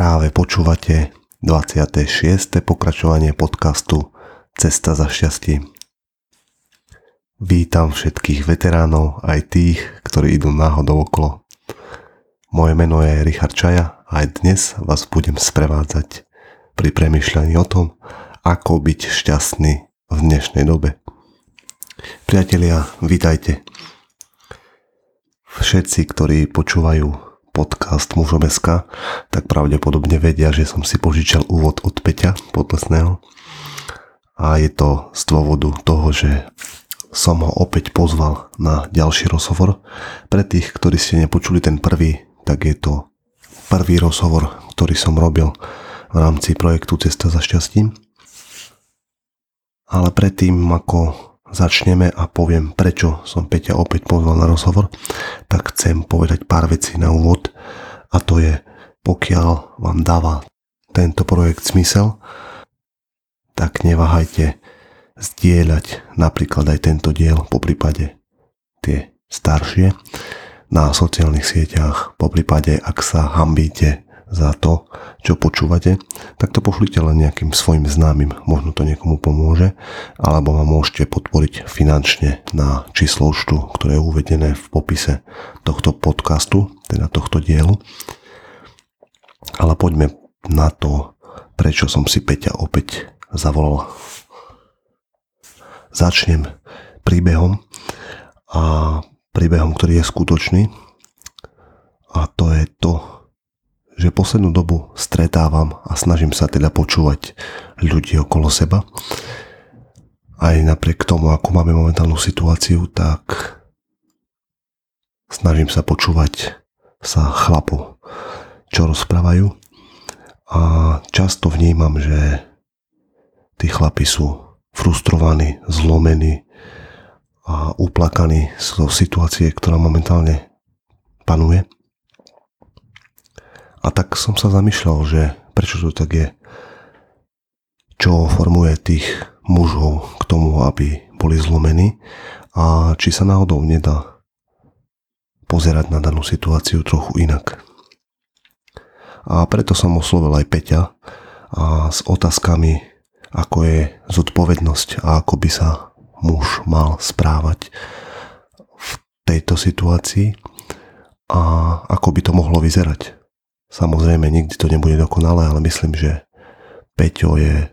Práve počúvate 26. pokračovanie podcastu Cesta za šťastím. Vítam všetkých veteránov, aj tých, ktorí idú náhodou okolo. Moje meno je Richard Čaja a aj dnes vás budem sprevádzať pri premyšľaní o tom, ako byť šťastný v dnešnej dobe. Priatelia, vítajte. Všetci, ktorí počúvajú podcast Mužomeska, tak pravdepodobne vedia, že som si požičal úvod od Peťa Podlesného. A je to z dôvodu toho, že som ho opäť pozval na ďalší rozhovor. Pre tých, ktorí ste nepočuli ten prvý, tak je to prvý rozhovor, ktorý som robil v rámci projektu Cesta za šťastím. Ale predtým, ako začneme a poviem, prečo som Peťa opäť pozval na rozhovor, tak chcem povedať pár vecí na úvod. A to je, pokiaľ vám dáva tento projekt zmysel, tak neváhajte zdieľať napríklad aj tento diel, po prípade tie staršie, na sociálnych sieťach, po prípade ak sa hambíte za to, čo počúvate, tak to pošlite len nejakým svojim známym, možno to niekomu pomôže, alebo ma môžete podporiť finančne na číslo účtu, ktoré je uvedené v popise tohto podcastu, teda tohto dielu. Ale poďme na to, prečo som si Peťa opäť zavolal. Začnem príbehom a príbehom, ktorý je skutočný a to je to, že poslednú dobu stretávam a snažím sa teda počúvať ľudí okolo seba. Aj napriek tomu, ako máme momentálnu situáciu, tak snažím sa počúvať sa chlapov, čo rozprávajú. A často vnímam, že tí chlapi sú frustrovaní, zlomení a uplakaní zo situácie, ktorá momentálne panuje. A tak som sa zamýšľal, že prečo to tak je. Čo formuje tých mužov k tomu, aby boli zlomení a či sa náhodou nedá pozerať na danú situáciu trochu inak. A preto som oslovil aj Peťa a s otázkami, ako je zodpovednosť a ako by sa muž mal správať v tejto situácii a ako by to mohlo vyzerať Samozrejme, nikdy to nebude dokonalé, ale myslím, že Peťo je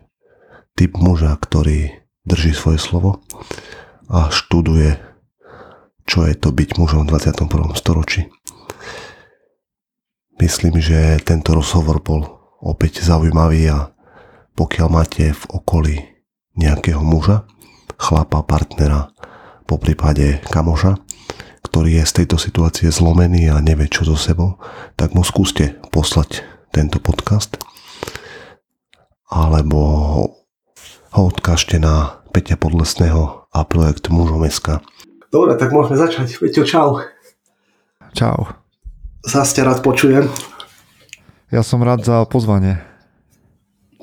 typ muža, ktorý drží svoje slovo a študuje, čo je to byť mužom v 21. storočí. Myslím, že tento rozhovor bol opäť zaujímavý a pokiaľ máte v okolí nejakého muža, chlapa, partnera, po prípade kamoša, ktorý je z tejto situácie zlomený a nevie čo so sebou, tak mu skúste poslať tento podcast alebo ho odkážte na Peťa Podlesného a projekt Mužom.sk. Dobre, tak môžeme začať. Peťo, čau. Čau. Zase rád počujem. Ja som rád za pozvanie.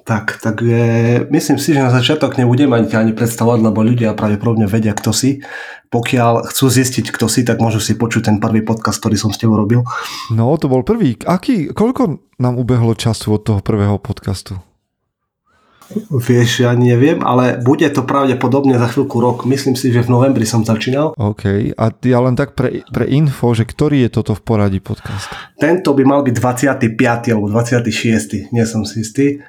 Tak, tak je, myslím si, že na začiatok nebudem ani ani predstavovať, lebo ľudia pravdepodobne vedia, kto si. Pokiaľ chcú zistiť, kto si, tak môžu si počuť ten prvý podcast, ktorý som s tebou robil. No, to bol prvý. Aký, koľko nám ubehlo času od toho prvého podcastu? Vieš, ja neviem, ale bude to pravdepodobne za chvíľku rok. Myslím si, že v novembri som začínal. OK. A ja len tak pre, pre info, že ktorý je toto v poradí podcast? Tento by mal byť 25. alebo 26. Nie som si istý.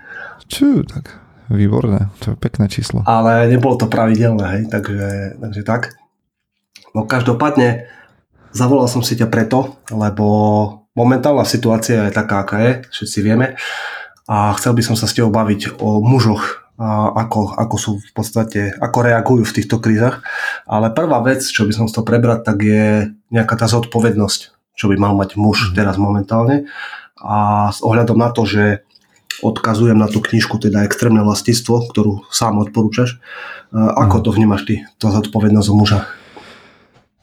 Čú, tak výborné, to je pekné číslo. Ale nebolo to pravidelné, hej, takže, takže tak. No každopádne zavolal som si ťa preto, lebo momentálna situácia je taká, aká je, všetci vieme. A chcel by som sa s tebou baviť o mužoch, a ako, ako sú v podstate, ako reagujú v týchto krízach. Ale prvá vec, čo by som chcel prebrať, tak je nejaká tá zodpovednosť, čo by mal mať muž mm. teraz momentálne. A s ohľadom na to, že odkazujem na tú knižku, teda Extrémne vlastistvo, ktorú sám odporúčaš. Ako mhm. to vnímaš ty, to zodpovednosť muža?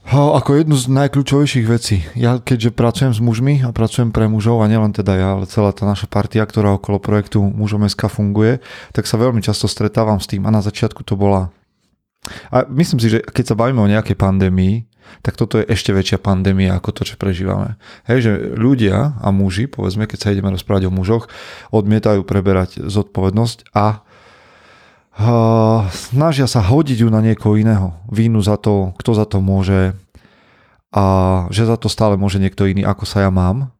Ako jednu z najkľúčovejších vecí. Ja keďže pracujem s mužmi a pracujem pre mužov a nielen teda ja, ale celá tá naša partia, ktorá okolo projektu Mužom SK funguje, tak sa veľmi často stretávam s tým a na začiatku to bola a myslím si, že keď sa bavíme o nejakej pandémii, tak toto je ešte väčšia pandémia ako to, čo prežívame. Hej, že ľudia a muži, povedzme, keď sa ideme rozprávať o mužoch, odmietajú preberať zodpovednosť a uh, snažia sa hodiť ju na niekoho iného. Vínu za to, kto za to môže a že za to stále môže niekto iný, ako sa ja mám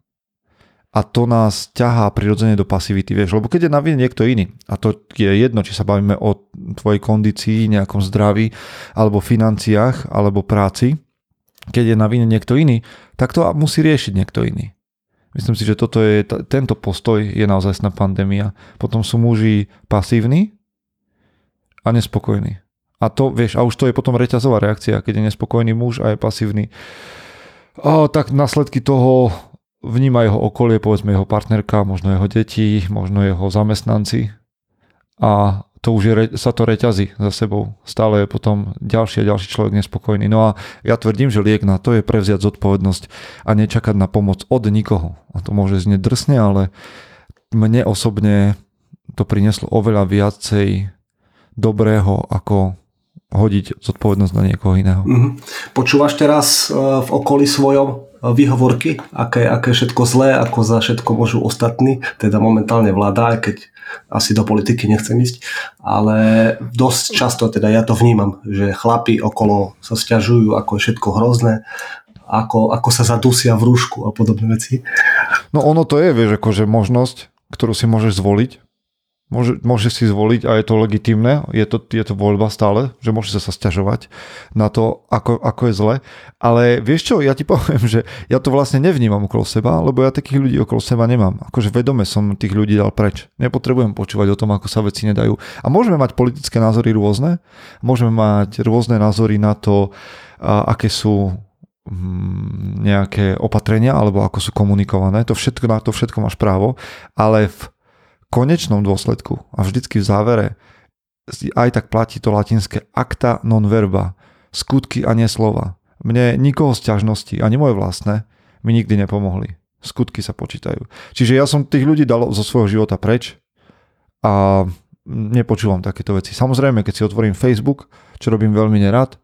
a to nás ťahá prirodzene do pasivity, vieš, lebo keď je na vine niekto iný, a to je jedno, či sa bavíme o tvojej kondícii, nejakom zdraví, alebo financiách, alebo práci, keď je na vine niekto iný, tak to musí riešiť niekto iný. Myslím si, že toto je, tento postoj je naozaj pandémia. Potom sú muži pasívni a nespokojní. A to, vieš, a už to je potom reťazová reakcia, keď je nespokojný muž a je pasívny. O, tak následky toho vníma jeho okolie, povedzme jeho partnerka, možno jeho deti, možno jeho zamestnanci a to už je, sa to reťazí za sebou. Stále je potom ďalší a ďalší človek nespokojný. No a ja tvrdím, že liek na to je prevziať zodpovednosť a nečakať na pomoc od nikoho. A to môže znieť drsne, ale mne osobne to prinieslo oveľa viacej dobrého, ako hodiť zodpovednosť na niekoho iného. Mm-hmm. Počúvaš teraz e, v okolí svojom výhovorky, aké, aké všetko zlé, ako za všetko môžu ostatní, teda momentálne vláda, aj keď asi do politiky nechcem ísť, ale dosť často teda ja to vnímam, že chlapi okolo sa stiažujú, ako je všetko hrozné, ako, ako sa zadusia v rúšku a podobné veci. No ono to je, vieš, akože možnosť, ktorú si môžeš zvoliť, Môže, môže si zvoliť a je to legitimné, je to, je to voľba stále, že môže sa stiažovať na to, ako, ako je zle. Ale vieš čo, ja ti poviem, že ja to vlastne nevnímam okolo seba, lebo ja takých ľudí okolo seba nemám. Akože vedome som tých ľudí dal preč. Nepotrebujem počúvať o tom, ako sa veci nedajú. A môžeme mať politické názory rôzne, môžeme mať rôzne názory na to, aké sú mm, nejaké opatrenia alebo ako sú komunikované. To všetko, na to všetko máš právo, ale v konečnom dôsledku a vždycky v závere aj tak platí to latinské acta non verba, skutky a nie slova. Mne nikoho z ťažnosti, ani moje vlastné, mi nikdy nepomohli. Skutky sa počítajú. Čiže ja som tých ľudí dal zo svojho života preč a nepočúvam takéto veci. Samozrejme, keď si otvorím Facebook, čo robím veľmi nerad,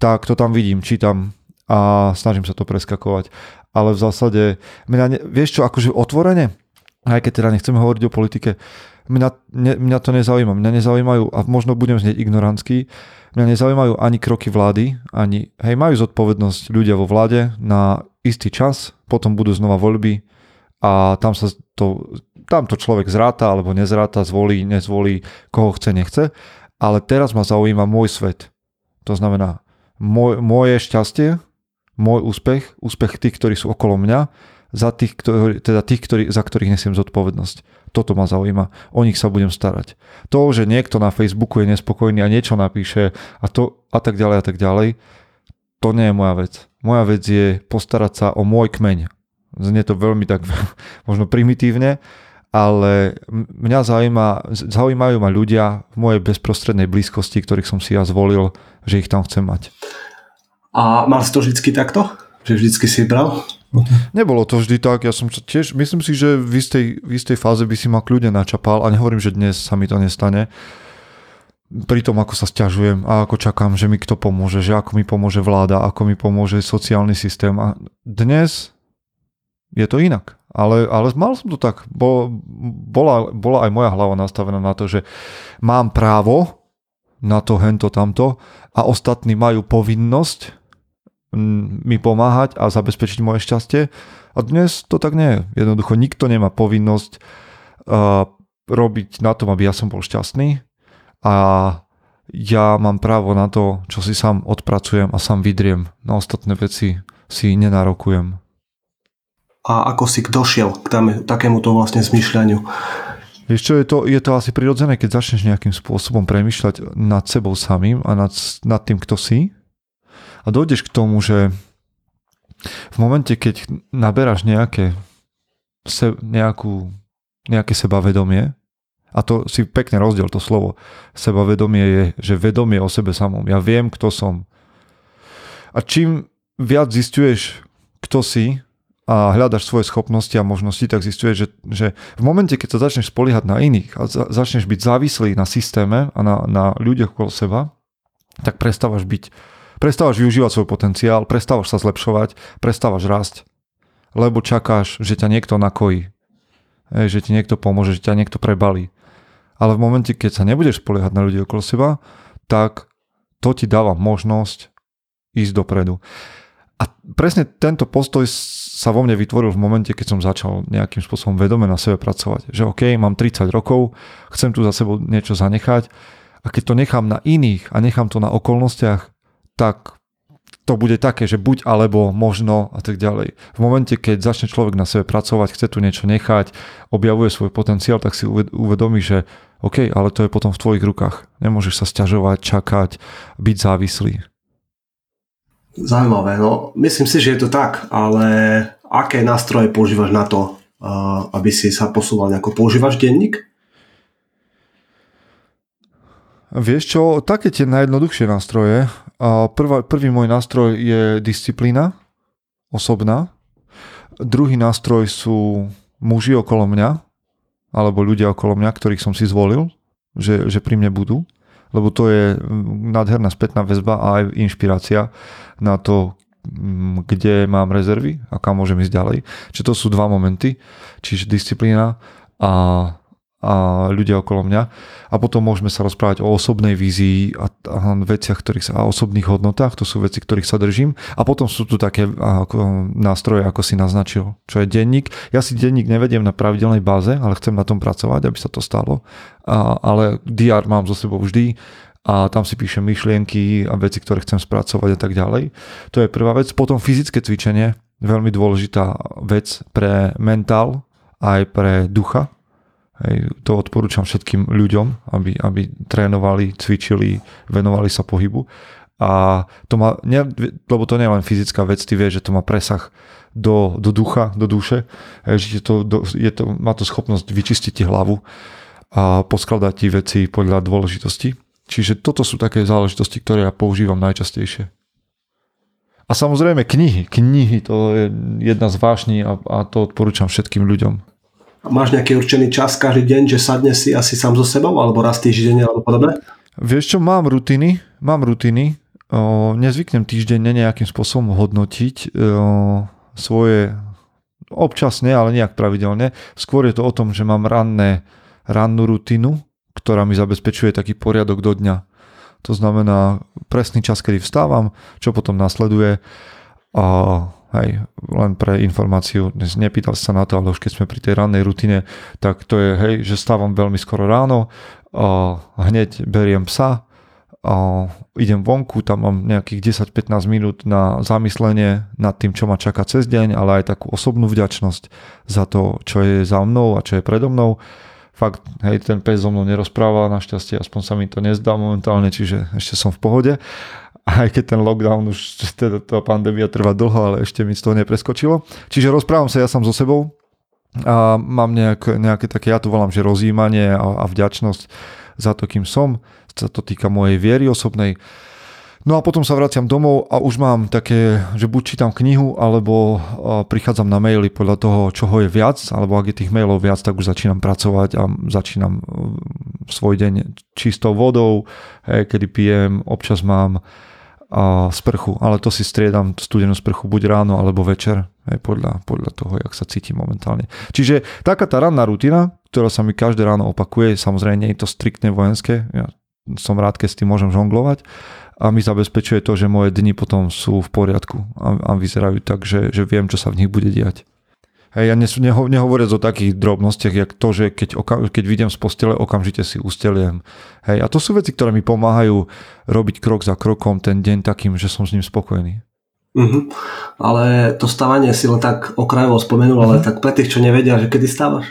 tak to tam vidím, čítam a snažím sa to preskakovať. Ale v zásade, mňa, ne, vieš čo, akože otvorene, aj keď teda nechceme hovoriť o politike, mňa, ne, mňa to nezaujíma. Mňa nezaujímajú, a možno budem znieť ignorantský, mňa nezaujímajú ani kroky vlády, ani, hej, majú zodpovednosť ľudia vo vláde na istý čas, potom budú znova voľby a tam sa to, tam to človek zráta alebo nezráta, zvolí, nezvolí, koho chce, nechce. Ale teraz ma zaujíma môj svet. To znamená, môj, moje šťastie, môj úspech, úspech tých, ktorí sú okolo mňa za tých, ktorí, teda tých, ktorí, za ktorých nesiem zodpovednosť. Toto ma zaujíma. O nich sa budem starať. To, že niekto na Facebooku je nespokojný a niečo napíše a, to, a tak ďalej a tak ďalej, to nie je moja vec. Moja vec je postarať sa o môj kmeň. Znie to veľmi tak možno primitívne, ale mňa zaujíma, zaujímajú ma ľudia v mojej bezprostrednej blízkosti, ktorých som si ja zvolil, že ich tam chcem mať. A mal si to vždycky takto? Že vždycky si bral? Nebolo to vždy tak, ja som tiež, myslím si, že v istej, v istej fáze by si ma kľudne načapal a nehovorím, že dnes sa mi to nestane. Pri tom, ako sa stiažujem a ako čakám, že mi kto pomôže, že ako mi pomôže vláda, ako mi pomôže sociálny systém. A dnes je to inak. Ale, ale mal som to tak. Bola, bola aj moja hlava nastavená na to, že mám právo na to, hento, tamto a ostatní majú povinnosť mi pomáhať a zabezpečiť moje šťastie. A dnes to tak nie je. Jednoducho nikto nemá povinnosť uh, robiť na tom, aby ja som bol šťastný a ja mám právo na to, čo si sám odpracujem a sám vydriem. Na ostatné veci si nenarokujem. A ako si došiel k tam, takémuto vlastne zmyšľaniu? Vieš čo, je to, je to asi prirodzené, keď začneš nejakým spôsobom premyšľať nad sebou samým a nad, nad tým, kto si a dojdeš k tomu, že v momente, keď naberáš nejaké, se, nejakú, nejaké sebavedomie, a to si pekne rozdiel to slovo, sebavedomie je, že vedomie o sebe samom. Ja viem, kto som. A čím viac zistuješ, kto si a hľadaš svoje schopnosti a možnosti, tak zistuješ, že, že v momente, keď sa začneš spoliehať na iných a za, začneš byť závislý na systéme a na, na ľuďoch okolo seba, tak prestávaš byť Prestávaš využívať svoj potenciál, prestávaš sa zlepšovať, prestávaš rásť, lebo čakáš, že ťa niekto nakojí, že ti niekto pomôže, že ťa niekto prebalí. Ale v momente, keď sa nebudeš spoliehať na ľudí okolo seba, tak to ti dáva možnosť ísť dopredu. A presne tento postoj sa vo mne vytvoril v momente, keď som začal nejakým spôsobom vedome na sebe pracovať. Že OK, mám 30 rokov, chcem tu za sebou niečo zanechať a keď to nechám na iných a nechám to na okolnostiach, tak to bude také, že buď alebo, možno a tak ďalej. V momente, keď začne človek na sebe pracovať, chce tu niečo nechať, objavuje svoj potenciál, tak si uvedomí, že OK, ale to je potom v tvojich rukách. Nemôžeš sa stiažovať, čakať, byť závislý. Zaujímavé, no myslím si, že je to tak, ale aké nástroje používaš na to, aby si sa posúval nejako? Používaš denník? Vieš čo, také tie najjednoduchšie nástroje. Prvá, prvý môj nástroj je disciplína osobná. Druhý nástroj sú muži okolo mňa, alebo ľudia okolo mňa, ktorých som si zvolil, že, že pri mne budú lebo to je mm, nádherná spätná väzba a aj inšpirácia na to, mm, kde mám rezervy a kam môžem ísť ďalej. Čiže to sú dva momenty, čiže disciplína a a ľudia okolo mňa. A potom môžeme sa rozprávať o osobnej vízii a, a veciach, ktorých sa, a osobných hodnotách, to sú veci, ktorých sa držím. A potom sú tu také ako, nástroje, ako si naznačil, čo je denník. Ja si denník nevediem na pravidelnej báze, ale chcem na tom pracovať, aby sa to stalo. A, ale DR mám zo sebou vždy a tam si píšem myšlienky a veci, ktoré chcem spracovať a tak ďalej. To je prvá vec. Potom fyzické cvičenie, veľmi dôležitá vec pre mentál aj pre ducha, Hej, to odporúčam všetkým ľuďom, aby, aby trénovali, cvičili, venovali sa pohybu. A to má, ne, lebo to nie je len fyzická vec, ty vieš, že to má presah do, do ducha, do duše, že to, do, je to, má to schopnosť vyčistiť ti hlavu a poskladať ti veci podľa dôležitosti. Čiže toto sú také záležitosti, ktoré ja používam najčastejšie. A samozrejme knihy. Knihy to je jedna z vášní a, a to odporúčam všetkým ľuďom. Máš nejaký určený čas každý deň, že sadne si asi sám so sebou, alebo raz týždeň, alebo podobne? Vieš čo, mám rutiny, mám rutiny, o, nezvyknem týždeň nejakým spôsobom hodnotiť o, svoje, občas nie, ale nejak pravidelne. Skôr je to o tom, že mám ranné, rannú rutinu, ktorá mi zabezpečuje taký poriadok do dňa. To znamená presný čas, kedy vstávam, čo potom nasleduje. A Hej, len pre informáciu, dnes nepýtal sa na to, ale už keď sme pri tej rannej rutine, tak to je, hej, že stávam veľmi skoro ráno, a hneď beriem psa, a idem vonku, tam mám nejakých 10-15 minút na zamyslenie nad tým, čo ma čaká cez deň, ale aj takú osobnú vďačnosť za to, čo je za mnou a čo je predo mnou. Fakt, hej, ten pes so mnou nerozpráva, našťastie, aspoň sa mi to nezdá momentálne, čiže ešte som v pohode aj keď ten lockdown už, teda tá pandémia trvá dlho, ale ešte mi z toho nepreskočilo. Čiže rozprávam sa ja sám so sebou a mám nejak, nejaké také, ja to volám, že rozjímanie a, a vďačnosť za to, kým som. Sa to týka mojej viery osobnej. No a potom sa vraciam domov a už mám také, že buď čítam knihu, alebo prichádzam na maily podľa toho, čoho je viac, alebo ak je tých mailov viac, tak už začínam pracovať a začínam svoj deň čistou vodou, kedy pijem, občas mám a sprchu, ale to si striedam studenú sprchu buď ráno alebo večer, aj podľa, podľa toho, jak sa cítim momentálne. Čiže taká tá ranná rutina, ktorá sa mi každé ráno opakuje, samozrejme nie je to striktne vojenské, ja som rád, keď s tým môžem žonglovať a mi zabezpečuje to, že moje dni potom sú v poriadku a, a vyzerajú tak, že, že viem, čo sa v nich bude diať. Hej, ja neho, nehovoriac o takých drobnostiach, jak to, že keď, oka- keď vidím z postele, okamžite si usteliem. Hej, a to sú veci, ktoré mi pomáhajú robiť krok za krokom ten deň takým, že som s ním spokojný. Uh-huh. Ale to stávanie si len tak okrajovo spomenul, uh-huh. ale mhm. tak pre tých, čo nevedia, že kedy stávaš?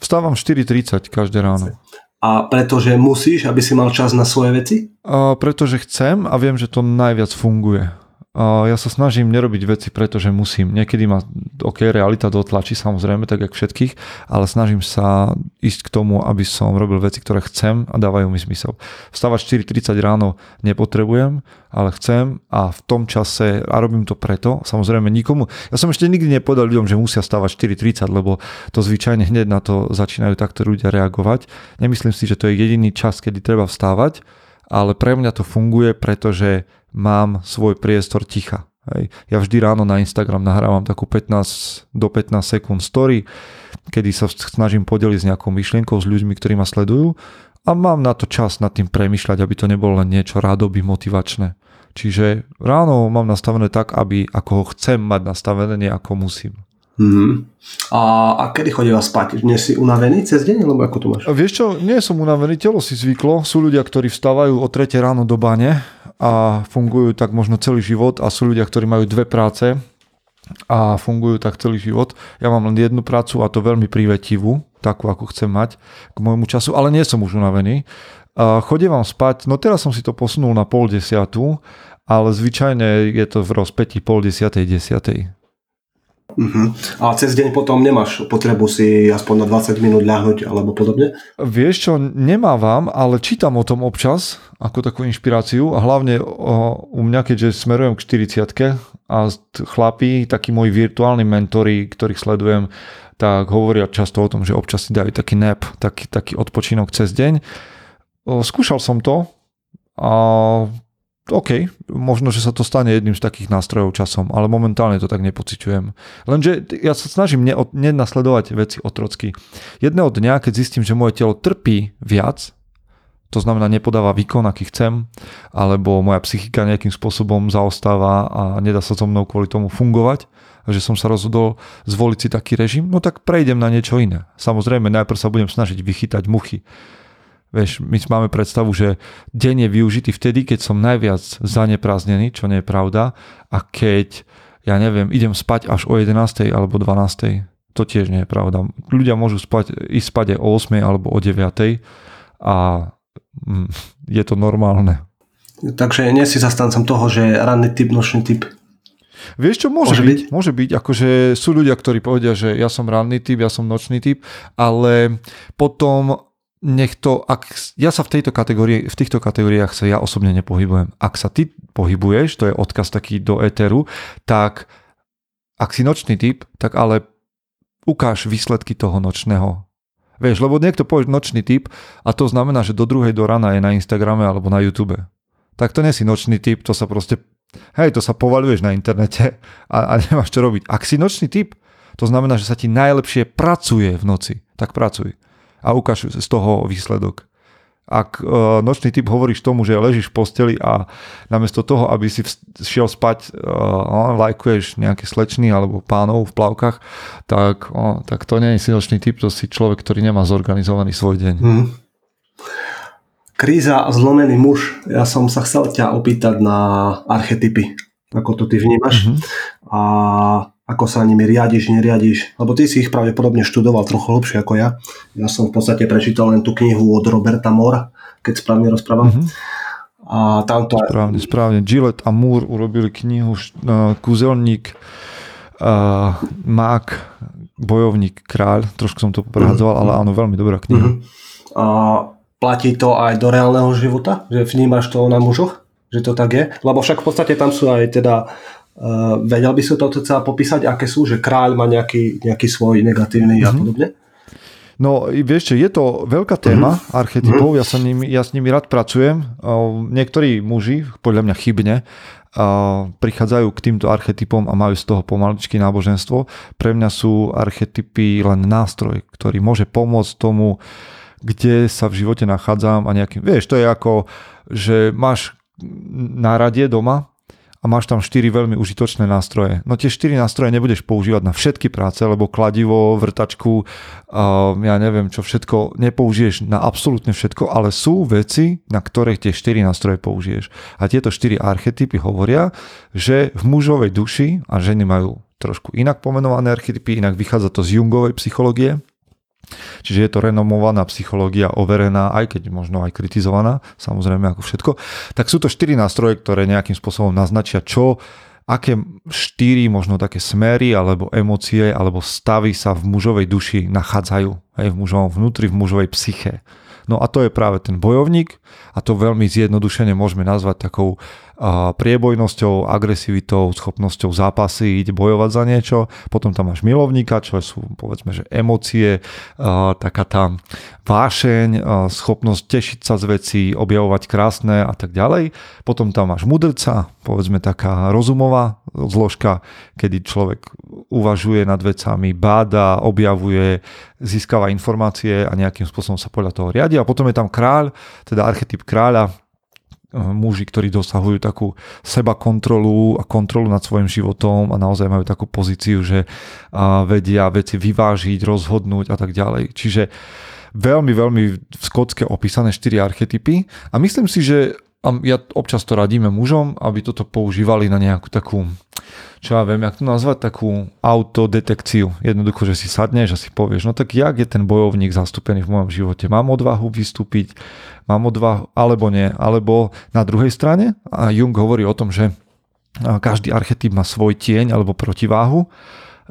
Vstávam 4.30 každé ráno. A pretože musíš, aby si mal čas na svoje veci? A pretože chcem a viem, že to najviac funguje ja sa snažím nerobiť veci, pretože musím. Niekedy ma, ok, realita dotlačí samozrejme, tak jak všetkých, ale snažím sa ísť k tomu, aby som robil veci, ktoré chcem a dávajú mi zmysel. Vstávať 4.30 ráno nepotrebujem, ale chcem a v tom čase, a robím to preto, samozrejme nikomu, ja som ešte nikdy nepovedal ľuďom, že musia stávať 4.30, lebo to zvyčajne hneď na to začínajú takto ľudia reagovať. Nemyslím si, že to je jediný čas, kedy treba vstávať, ale pre mňa to funguje, pretože mám svoj priestor ticha. Hej. Ja vždy ráno na Instagram nahrávam takú 15 do 15 sekúnd story, kedy sa snažím podeliť s nejakou myšlienkou s ľuďmi, ktorí ma sledujú a mám na to čas nad tým premyšľať, aby to nebolo len niečo rádoby motivačné. Čiže ráno mám nastavené tak, aby ako ho chcem mať nastavené, nie ako musím. Mm-hmm. A, a kedy chodíva spať? Dnes si unavený cez deň, alebo ako to máš? Vieš čo, nie som unavený, telo si zvyklo. Sú ľudia, ktorí vstávajú o 3 ráno do bane a fungujú tak možno celý život a sú ľudia, ktorí majú dve práce a fungujú tak celý život. Ja mám len jednu prácu a to veľmi privetivú, takú, ako chcem mať k môjmu času, ale nie som už unavený. Chodím vám spať, no teraz som si to posunul na pol desiatu, ale zvyčajne je to v rozpeti pol desiatej, desiatej. Uh-huh. A cez deň potom nemáš potrebu si aspoň na 20 minút ľahnuť alebo podobne? Vieš čo, nemávam, ale čítam o tom občas ako takú inšpiráciu a hlavne o, u mňa, keďže smerujem k 40 a chlapí, takí moji virtuálni mentori, ktorých sledujem, tak hovoria často o tom, že občas si dajú taký nap, taký, taký odpočinok cez deň. O, skúšal som to a OK, možno, že sa to stane jedným z takých nástrojov časom, ale momentálne to tak nepociťujem. Lenže ja sa snažím ne- nenasledovať veci otrocky. Jedného dňa, keď zistím, že moje telo trpí viac, to znamená nepodáva výkon, aký chcem, alebo moja psychika nejakým spôsobom zaostáva a nedá sa so mnou kvôli tomu fungovať, že som sa rozhodol zvoliť si taký režim, no tak prejdem na niečo iné. Samozrejme, najprv sa budem snažiť vychytať muchy Vieš, my máme predstavu, že deň je využitý vtedy, keď som najviac zanepráznený, čo nie je pravda, a keď, ja neviem, idem spať až o 11. alebo 12. To tiež nie je pravda. Ľudia môžu spať, ísť spať aj o 8. alebo o 9. a mm, je to normálne. Takže nie si zastancom toho, že ranný typ, nočný typ Vieš čo, môže, môže byť, byť, môže byť, akože sú ľudia, ktorí povedia, že ja som ranný typ, ja som nočný typ, ale potom nech to, ak, ja sa v, tejto kategórii, v týchto kategóriách sa ja osobne nepohybujem. Ak sa ty pohybuješ, to je odkaz taký do éteru, tak ak si nočný typ, tak ale ukáž výsledky toho nočného. Vieš, lebo niekto povie nočný typ a to znamená, že do druhej do rana je na Instagrame alebo na YouTube. Tak to nie si nočný typ, to sa proste, hej, to sa povaluješ na internete a, a nemáš čo robiť. Ak si nočný typ, to znamená, že sa ti najlepšie pracuje v noci. Tak pracuj a ukáž z toho výsledok. Ak uh, nočný typ hovoríš tomu, že ležíš v posteli a namiesto toho, aby si šiel spať, uh, lajkuješ nejaké slečny alebo pánov v plavkách, tak, tak to nie je si nočný typ, to si človek, ktorý nemá zorganizovaný svoj deň. Hmm. Kríza a zlomený muž. Ja som sa chcel ťa opýtať na archetypy. Ako to ty vnímaš? Mm-hmm. A ako sa nimi riadiš, neriadiš, lebo ty si ich pravdepodobne študoval trochu hlbšie ako ja. Ja som v podstate prečítal len tú knihu od Roberta Mora, keď správne rozprávam. Mm-hmm. A tamto... Správne, správne. Gillette a Moore urobili knihu uh, Kúzelník, uh, Mák, Bojovník, Kráľ. Trošku som to prehadzoval, mm-hmm. ale áno, veľmi dobrá kniha. Mm-hmm. A platí to aj do reálneho života? Že vnímaš to na mužoch? Že to tak je? Lebo však v podstate tam sú aj teda Uh, vedel by si to teda popísať, aké sú, že kráľ má nejaký, nejaký svoj negatívny mm-hmm. a mhm. podobne? No, vieš čo, je to veľká téma mm-hmm. archetypov, ja, sa nimi, ja s nimi rád pracujem. Uh, niektorí muži, podľa mňa chybne, uh, prichádzajú k týmto archetypom a majú z toho pomaličky náboženstvo. Pre mňa sú archetypy len nástroj, ktorý môže pomôcť tomu, kde sa v živote nachádzam a nejakým... Vieš, to je ako, že máš náradie doma a máš tam 4 veľmi užitočné nástroje. No tie 4 nástroje nebudeš používať na všetky práce, lebo kladivo, vrtačku, ja neviem čo všetko, nepoužiješ na absolútne všetko, ale sú veci, na ktoré tie 4 nástroje použiješ. A tieto 4 archetypy hovoria, že v mužovej duši, a ženy majú trošku inak pomenované archetypy, inak vychádza to z Jungovej psychológie, Čiže je to renomovaná psychológia, overená, aj keď možno aj kritizovaná, samozrejme ako všetko. Tak sú to štyri nástroje, ktoré nejakým spôsobom naznačia, čo, aké štyri možno také smery alebo emócie alebo stavy sa v mužovej duši nachádzajú aj v mužovom vnútri, v mužovej psyche. No a to je práve ten bojovník a to veľmi zjednodušene môžeme nazvať takou priebojnosťou, agresivitou, schopnosťou zápasiť, bojovať za niečo. Potom tam máš milovníka, čo sú povedzme, že emócie, taká tá vášeň, schopnosť tešiť sa z vecí, objavovať krásne a tak ďalej. Potom tam máš mudrca, povedzme taká rozumová zložka, kedy človek uvažuje nad vecami, báda, objavuje, získava informácie a nejakým spôsobom sa podľa toho riadi. A potom je tam kráľ, teda archetyp kráľa, muži, ktorí dosahujú takú seba kontrolu a kontrolu nad svojim životom a naozaj majú takú pozíciu, že vedia veci vyvážiť, rozhodnúť a tak ďalej. Čiže veľmi, veľmi v skotske opísané štyri archetypy a myslím si, že a ja občas to radíme mužom, aby toto používali na nejakú takú, čo ja viem, jak to nazvať, takú autodetekciu. Jednoducho, že si sadneš a si povieš, no tak jak je ten bojovník zastúpený v mojom živote? Mám odvahu vystúpiť, mám odvahu, alebo nie. Alebo na druhej strane, a Jung hovorí o tom, že každý archetyp má svoj tieň alebo protiváhu,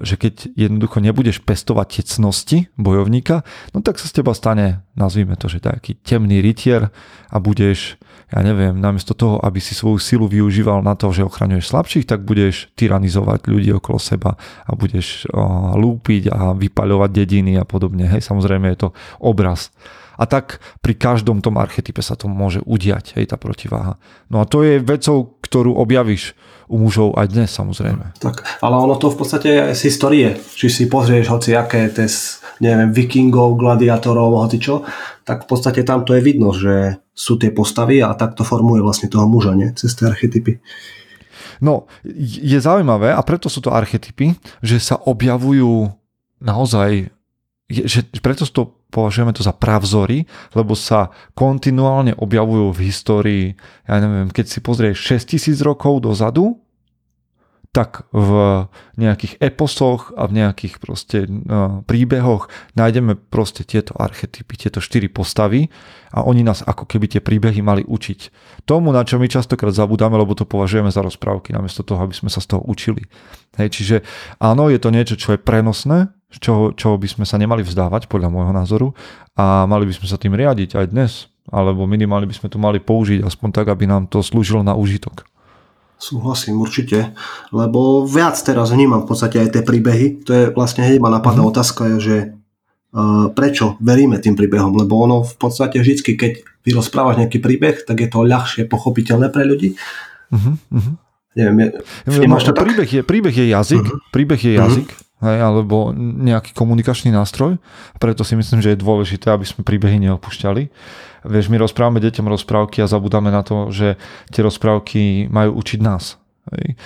že keď jednoducho nebudeš pestovať tie cnosti bojovníka, no tak sa z teba stane, nazvime to, že taký temný rytier a budeš ja neviem, namiesto toho, aby si svoju silu využíval na to, že ochraňuješ slabších, tak budeš tyranizovať ľudí okolo seba a budeš lúpiť a vypaľovať dediny a podobne. Hej, samozrejme je to obraz. A tak pri každom tom archetype sa to môže udiať, hej, tá protiváha. No a to je vecou, ktorú objavíš u mužov aj dnes samozrejme. Tak, ale ono to v podstate je z histórie. Či si pozrieš hoci aké tes, neviem, vikingov, gladiátorov, hoci čo, tak v podstate tam to je vidno, že sú tie postavy a tak to formuje vlastne toho muža, nie? Cez tie archetypy. No, je zaujímavé a preto sú to archetypy, že sa objavujú naozaj, že preto to považujeme to za pravzory, lebo sa kontinuálne objavujú v histórii, ja neviem, keď si pozrieš 6000 rokov dozadu, tak v nejakých eposoch a v nejakých proste no, príbehoch nájdeme proste tieto archetypy, tieto štyri postavy a oni nás ako keby tie príbehy mali učiť. Tomu, na čo my častokrát zabudáme, lebo to považujeme za rozprávky, namiesto toho, aby sme sa z toho učili. Hej, čiže áno, je to niečo, čo je prenosné, čo, čo by sme sa nemali vzdávať podľa môjho názoru a mali by sme sa tým riadiť aj dnes, alebo minimálne by sme to mali použiť aspoň tak, aby nám to slúžilo na užitok. Súhlasím určite, lebo viac teraz vnímam v podstate aj tie príbehy. To je vlastne hneď ma napadá mm-hmm. otázka, že uh, prečo veríme tým príbehom, lebo ono v podstate vždy, keď vy rozprávaš nejaký príbeh, tak je to ľahšie pochopiteľné pre ľudí. Mm-hmm. Neviem, je, no, to príbeh, je, príbeh je jazyk, uh-huh. príbeh je jazyk, uh-huh. Hej, alebo nejaký komunikačný nástroj, preto si myslím, že je dôležité, aby sme príbehy neopúšťali. Vieš, my rozprávame deťom rozprávky a zabudáme na to, že tie rozprávky majú učiť nás. Hej.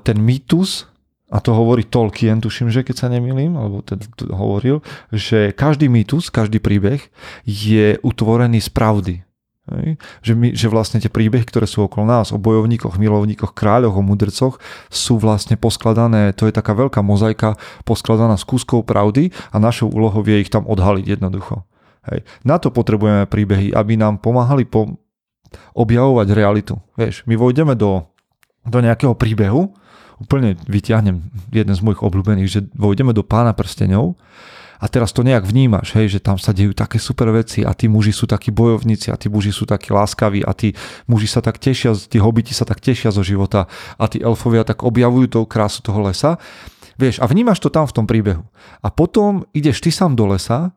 Ten mýtus, a to hovorí Tolkien, tuším, že keď sa nemýlim, alebo teda hovoril, že každý mýtus, každý príbeh je utvorený z pravdy. Že, my, že vlastne tie príbehy, ktoré sú okolo nás, o bojovníkoch, milovníkoch, kráľoch, o mudrcoch, sú vlastne poskladané, to je taká veľká mozaika poskladaná z kúskov pravdy a našou úlohou je ich tam odhaliť jednoducho. Hej. Na to potrebujeme príbehy, aby nám pomáhali po, objavovať realitu. Vieš, my vojdeme do, do nejakého príbehu, úplne vyťahnem jeden z mojich obľúbených, že vojdeme do pána prstenov a teraz to nejak vnímaš, hej, že tam sa dejú také super veci a tí muži sú takí bojovníci a tí muži sú takí láskaví a tí muži sa tak tešia, tí hobiti sa tak tešia zo života a tí elfovia tak objavujú tú krásu toho lesa. Vieš, a vnímaš to tam v tom príbehu. A potom ideš ty sám do lesa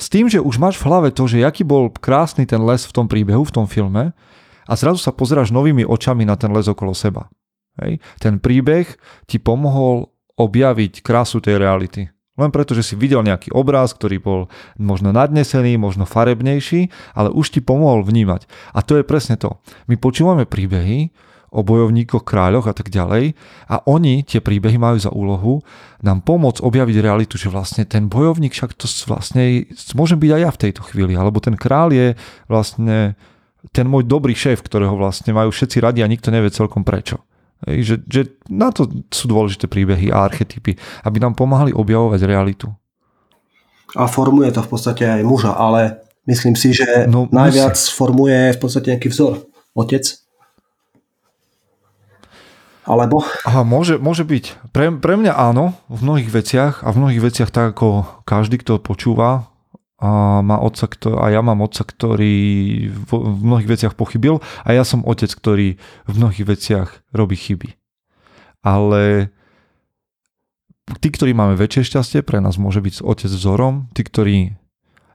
s tým, že už máš v hlave to, že aký bol krásny ten les v tom príbehu, v tom filme a zrazu sa pozeráš novými očami na ten les okolo seba. Hej. Ten príbeh ti pomohol objaviť krásu tej reality. Len preto, že si videl nejaký obraz, ktorý bol možno nadnesený, možno farebnejší, ale už ti pomohol vnímať. A to je presne to. My počúvame príbehy, o bojovníkoch, kráľoch a tak ďalej. A oni, tie príbehy majú za úlohu nám pomôcť objaviť realitu, že vlastne ten bojovník však to vlastne môžem byť aj ja v tejto chvíli, alebo ten král je vlastne ten môj dobrý šéf, ktorého vlastne majú všetci radi a nikto nevie celkom prečo. Že, že na to sú dôležité príbehy a archetypy, aby nám pomáhali objavovať realitu. A formuje to v podstate aj muža, ale myslím si, že no, najviac musí. formuje v podstate nejaký vzor. Otec, alebo? Aha, môže, môže byť. Pre, pre mňa áno, v mnohých veciach a v mnohých veciach tak ako každý, kto počúva a, má otca, a ja mám otca, ktorý v, v mnohých veciach pochybil a ja som otec, ktorý v mnohých veciach robí chyby. Ale tí, ktorí máme väčšie šťastie, pre nás môže byť otec vzorom, tí, ktorí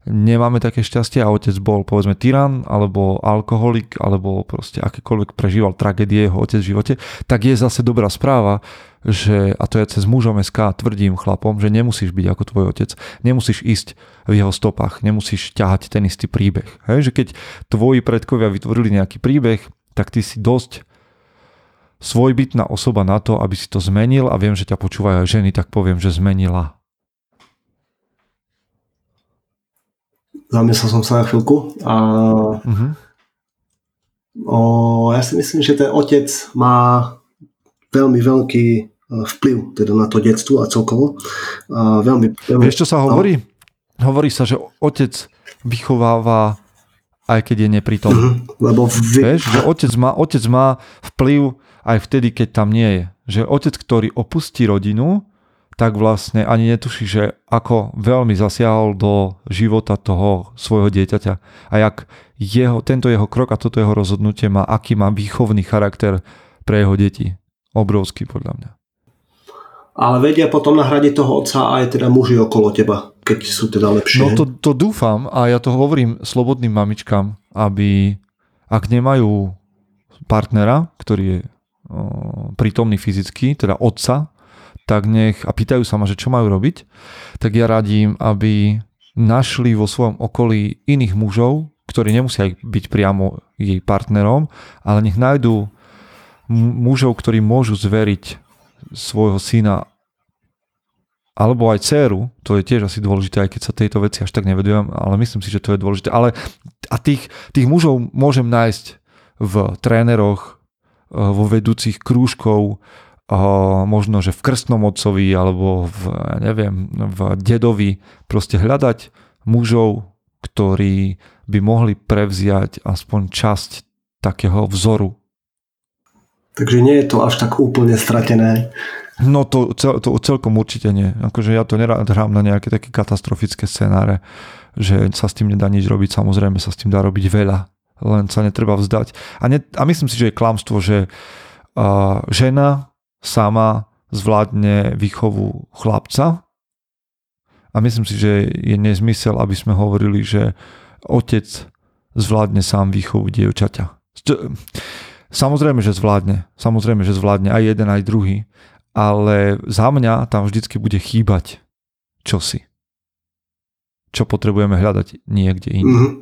nemáme také šťastie a otec bol povedzme tyran alebo alkoholik alebo proste akékoľvek prežíval tragédie jeho otec v živote, tak je zase dobrá správa, že, a to ja cez mužom SK tvrdím chlapom, že nemusíš byť ako tvoj otec, nemusíš ísť v jeho stopách, nemusíš ťahať ten istý príbeh. Hej? Že keď tvoji predkovia vytvorili nejaký príbeh, tak ty si dosť svojbytná osoba na to, aby si to zmenil a viem, že ťa počúvajú aj ženy, tak poviem, že zmenila. Zamyslel som sa na chvíľku a uh-huh. o, ja si myslím, že ten otec má veľmi veľký e, vplyv teda na to detstvo a celkovo. A veľmi, veľmi, Vieš, čo sa hovorí? No. Hovorí sa, že otec vychováva aj keď je neprítomný. Uh-huh. Lebo vy... Vieš, že otec má, otec má vplyv aj vtedy, keď tam nie je. Že otec, ktorý opustí rodinu, tak vlastne ani netuší, že ako veľmi zasiahol do života toho svojho dieťaťa a jak jeho, tento jeho krok a toto jeho rozhodnutie má, aký má výchovný charakter pre jeho deti. Obrovský podľa mňa. Ale vedia potom nahradiť toho otca aj teda muži okolo teba, keď sú teda lepšie. No to, to dúfam a ja to hovorím slobodným mamičkám, aby ak nemajú partnera, ktorý je prítomný fyzicky, teda otca, tak nech, a pýtajú sa ma, že čo majú robiť, tak ja radím, aby našli vo svojom okolí iných mužov, ktorí nemusia byť priamo jej partnerom, ale nech nájdú mužov, ktorí môžu zveriť svojho syna alebo aj dceru, to je tiež asi dôležité, aj keď sa tejto veci až tak nevedujem, ale myslím si, že to je dôležité. Ale a tých, tých mužov môžem nájsť v tréneroch, eh, vo vedúcich krúžkov, možno, že v krstnom otcovi alebo v, neviem, v dedovi proste hľadať mužov, ktorí by mohli prevziať aspoň časť takého vzoru. Takže nie je to až tak úplne stratené. No to, cel, to celkom určite nie. Akože ja to nerád hrám na nejaké také katastrofické scenáre, že sa s tým nedá nič robiť. Samozrejme sa s tým dá robiť veľa, len sa netreba vzdať. A, ne, a myslím si, že je klamstvo, že uh, žena sama zvládne výchovu chlapca. A myslím si, že je nezmysel, aby sme hovorili, že otec zvládne sám výchovu dievčaťa. Samozrejme, že zvládne. Samozrejme, že zvládne aj jeden, aj druhý. Ale za mňa tam vždycky bude chýbať čosi. Čo potrebujeme hľadať niekde inde. Mm-hmm.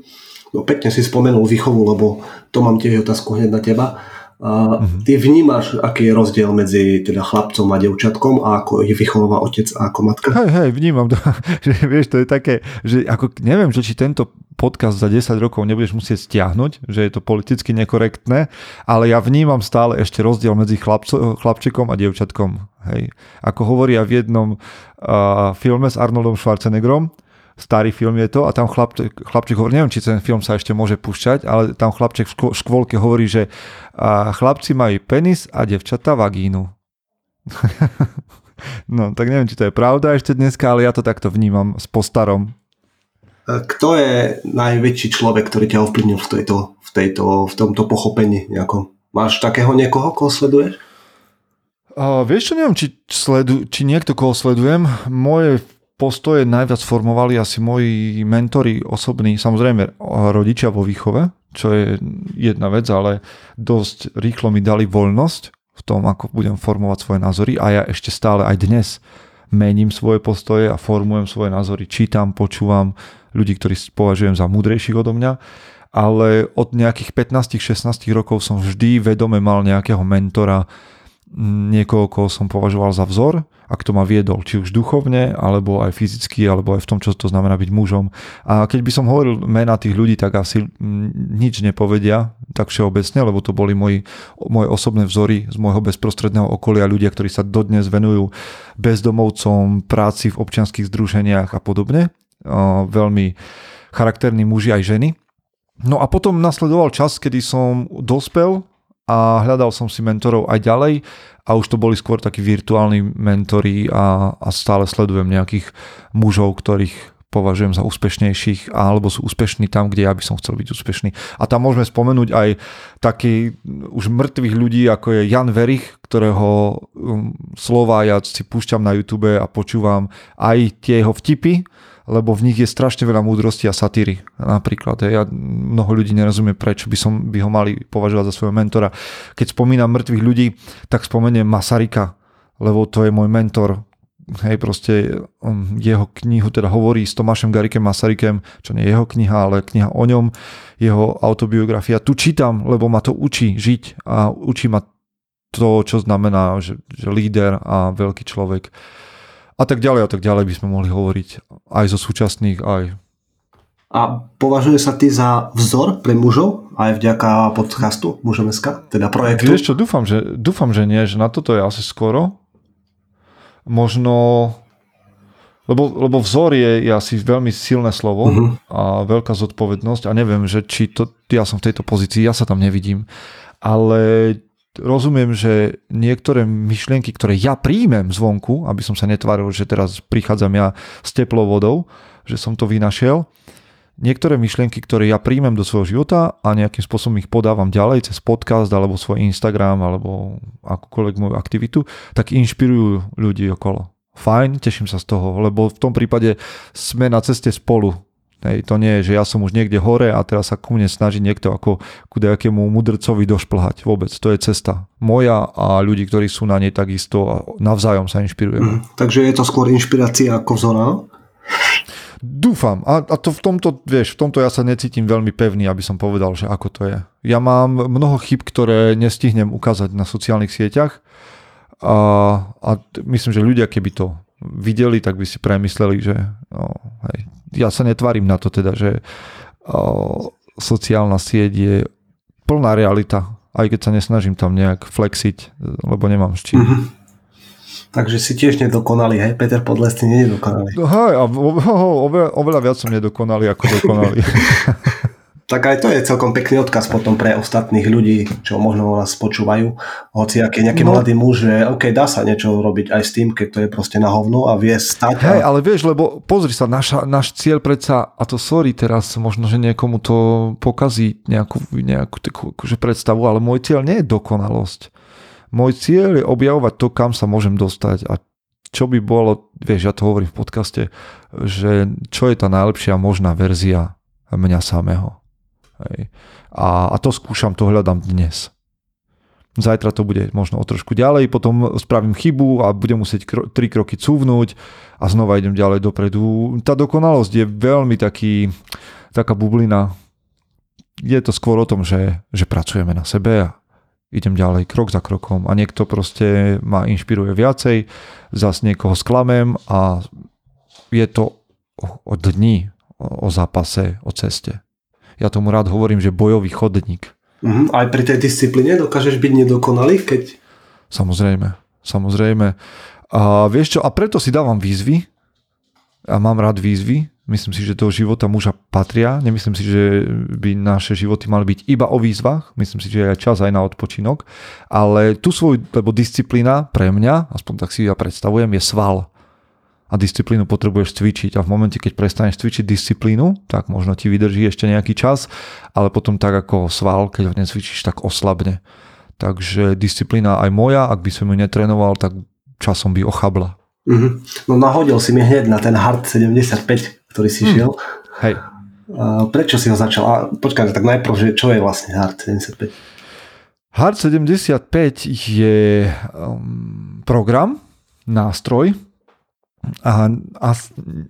No pekne si spomenul výchovu, lebo to mám tiež otázku hneď na teba uh-huh. ty vnímaš, aký je rozdiel medzi teda chlapcom a devčatkom a ako ich vychováva otec a ako matka? Hej, hej, vnímam to. že, vieš, to je také, že ako, neviem, že či tento podcast za 10 rokov nebudeš musieť stiahnuť, že je to politicky nekorektné, ale ja vnímam stále ešte rozdiel medzi chlapco, chlapčekom a devčatkom. Hej. Ako hovoria v jednom uh, filme s Arnoldom Schwarzeneggerom, starý film je to a tam chlapček, chlapček hovorí, neviem, či ten film sa ešte môže púšťať, ale tam chlapček v škôlke hovorí, že a chlapci majú penis a devčata vagínu. no, tak neviem, či to je pravda ešte dneska, ale ja to takto vnímam s postarom. Kto je najväčší človek, ktorý ťa ovplyvnil v, tejto, v, tejto, v tomto pochopení nejakom? Máš takého niekoho, koho sleduješ? Uh, vieš čo, neviem, či, sledu, či niekto, koho sledujem. Moje postoje najviac formovali asi moji mentori osobní, samozrejme rodičia vo výchove, čo je jedna vec, ale dosť rýchlo mi dali voľnosť v tom, ako budem formovať svoje názory a ja ešte stále aj dnes mením svoje postoje a formujem svoje názory, čítam, počúvam ľudí, ktorí považujem za múdrejších odo mňa, ale od nejakých 15-16 rokov som vždy vedome mal nejakého mentora, niekoho, koho som považoval za vzor a kto ma viedol, či už duchovne, alebo aj fyzicky, alebo aj v tom, čo to znamená byť mužom. A keď by som hovoril mena tých ľudí, tak asi nič nepovedia tak všeobecne, lebo to boli moji, moje osobné vzory z môjho bezprostredného okolia, ľudia, ktorí sa dodnes venujú bezdomovcom, práci v občianských združeniach a podobne. Veľmi charakterní muži aj ženy. No a potom nasledoval čas, kedy som dospel a hľadal som si mentorov aj ďalej a už to boli skôr takí virtuálni mentori a, a stále sledujem nejakých mužov, ktorých považujem za úspešnejších alebo sú úspešní tam, kde ja by som chcel byť úspešný. A tam môžeme spomenúť aj taký už mŕtvych ľudí, ako je Jan Verich, ktorého um, slova ja si púšťam na YouTube a počúvam aj tie jeho vtipy, lebo v nich je strašne veľa múdrosti a satíry. Napríklad, ja, mnoho ľudí nerozumie, prečo by, som, by ho mali považovať za svojho mentora. Keď spomínam mŕtvych ľudí, tak spomeniem Masarika, lebo to je môj mentor. Hej, proste on, jeho knihu teda hovorí s Tomášem Garikem Masarykem, čo nie je jeho kniha, ale kniha o ňom, jeho autobiografia. Tu čítam, lebo ma to učí žiť a učí ma to, čo znamená, že, že líder a veľký človek a tak ďalej a tak ďalej by sme mohli hovoriť aj zo súčasných, aj a považuje sa ty za vzor pre mužov aj vďaka podcastu Mužom.sk, teda projektu? Vieš čo, dúfam že, dúfam, že nie, že na toto je asi skoro. Možno, lebo, lebo vzor je, je asi veľmi silné slovo uh-huh. a veľká zodpovednosť a neviem, že či to, ja som v tejto pozícii, ja sa tam nevidím, ale rozumiem, že niektoré myšlienky, ktoré ja príjmem zvonku, aby som sa netváril, že teraz prichádzam ja s teplou vodou, že som to vynašiel, niektoré myšlienky, ktoré ja príjmem do svojho života a nejakým spôsobom ich podávam ďalej cez podcast alebo svoj Instagram alebo akúkoľvek moju aktivitu, tak inšpirujú ľudí okolo. Fajn, teším sa z toho, lebo v tom prípade sme na ceste spolu Hej, to nie je, že ja som už niekde hore a teraz sa ku mne snaží niekto ako ku nejakému mudrcovi došplhať. Vôbec, to je cesta moja a ľudí, ktorí sú na nej takisto a navzájom sa inšpirujeme. Mm, takže je to skôr inšpirácia ako vzor, Dúfam. A, a to v tomto, vieš, v tomto ja sa necítim veľmi pevný, aby som povedal, že ako to je. Ja mám mnoho chyb, ktoré nestihnem ukázať na sociálnych sieťach a, a myslím, že ľudia, keby to videli, tak by si premysleli, že no, hej, ja sa netvarím na to teda, že o, sociálna sieť je plná realita, aj keď sa nesnažím tam nejak flexiť, lebo nemám s čím. Mm-hmm. Takže si tiež nedokonalý, hej? Peter Podlesný nie je dokonalý. No, hej, a oveľa, oveľa viac som nedokonalý ako dokonalý. Tak aj to je celkom pekný odkaz potom pre ostatných ľudí, čo možno nás počúvajú. Hoci aký nejaký no. mladý muž, že OK, dá sa niečo robiť aj s tým, keď to je proste na hovno a vie stať. Hej, a... ale vieš, lebo pozri sa, naša, náš cieľ predsa, a to sorry teraz, možno, že niekomu to pokazí nejakú, nejakú takú akože predstavu, ale môj cieľ nie je dokonalosť. Môj cieľ je objavovať to, kam sa môžem dostať a čo by bolo, vieš, ja to hovorím v podcaste, že čo je tá najlepšia možná verzia mňa samého. Hej. A, a to skúšam, to hľadám dnes. Zajtra to bude možno o trošku ďalej, potom spravím chybu a budem musieť kro- tri kroky cúvnuť a znova idem ďalej dopredu. Tá dokonalosť je veľmi taký, taká bublina. Je to skôr o tom, že, že pracujeme na sebe a idem ďalej krok za krokom a niekto proste ma inšpiruje viacej, zase niekoho sklamem a je to o, o dni, o, o zápase, o ceste ja tomu rád hovorím, že bojový chodník. Uh-huh. Aj pri tej disciplíne dokážeš byť nedokonalý, keď... Samozrejme, samozrejme. A vieš čo, a preto si dávam výzvy a mám rád výzvy. Myslím si, že do života muža patria. Nemyslím si, že by naše životy mali byť iba o výzvach. Myslím si, že je čas aj na odpočinok. Ale tu svoju, lebo disciplína pre mňa, aspoň tak si ja predstavujem, je sval a disciplínu potrebuješ cvičiť a v momente, keď prestaneš cvičiť disciplínu, tak možno ti vydrží ešte nejaký čas, ale potom tak ako sval, keď ho necvičíš, tak oslabne. Takže disciplína aj moja, ak by som ju netrénoval, tak časom by ochabla. Mm-hmm. No nahodil si mi hneď na ten Hard 75, ktorý si mm. šiel. Hej. A prečo si ho začal? A počkaj, tak najprv, že čo je vlastne Hard 75? Hard 75 je um, program, nástroj, a, a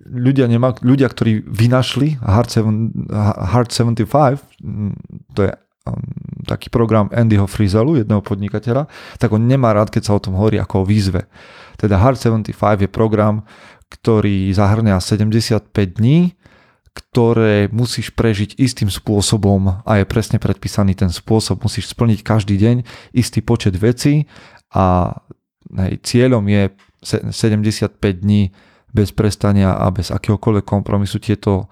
ľudia, nemá, ľudia, ktorí vynašli Hard, 7, Hard 75, mm, to je um, taký program Andyho Frizelu, jedného podnikateľa, tak on nemá rád, keď sa o tom hovorí ako o výzve. Teda Hard 75 je program, ktorý zahrňa 75 dní, ktoré musíš prežiť istým spôsobom a je presne predpísaný ten spôsob. Musíš splniť každý deň istý počet vecí a hej, cieľom je 75 dní bez prestania a bez akéhokoľvek kompromisu tieto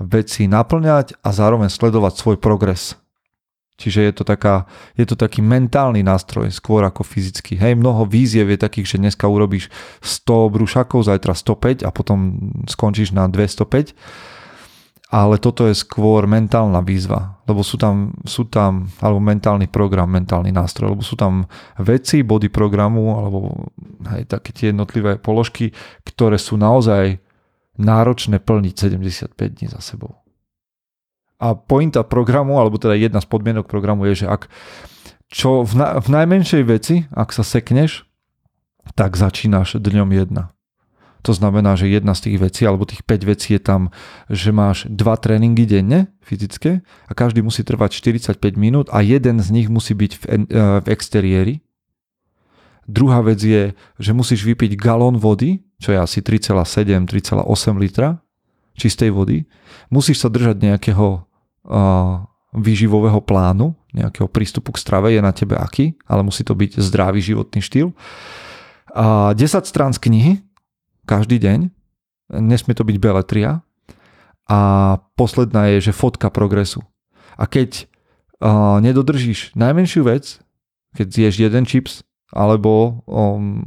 veci naplňať a zároveň sledovať svoj progres. Čiže je to, taká, je to taký mentálny nástroj, skôr ako fyzický. Hej, mnoho víziev je takých, že dneska urobíš 100 brúšakov, zajtra 105 a potom skončíš na 205. Ale toto je skôr mentálna výzva, lebo sú tam, sú tam, alebo mentálny program, mentálny nástroj, lebo sú tam veci, body programu, alebo hej, také tie jednotlivé položky, ktoré sú naozaj náročné plniť 75 dní za sebou. A pointa programu, alebo teda jedna z podmienok programu je, že ak čo v, na, v najmenšej veci, ak sa sekneš, tak začínaš dňom jedna. To znamená, že jedna z tých vecí, alebo tých 5 vecí je tam, že máš dva tréningy denne, fyzické, a každý musí trvať 45 minút a jeden z nich musí byť v, eh, v exteriéri. Druhá vec je, že musíš vypiť galón vody, čo je asi 3,7-3,8 litra čistej vody. Musíš sa držať nejakého výživového plánu, nejakého prístupu k strave je na tebe aký, ale musí to byť zdravý životný štýl. A 10 strán z knihy každý deň, nesmie to byť beletria. A posledná je, že fotka progresu. A keď uh, nedodržíš najmenšiu vec, keď zješ jeden chips, alebo um,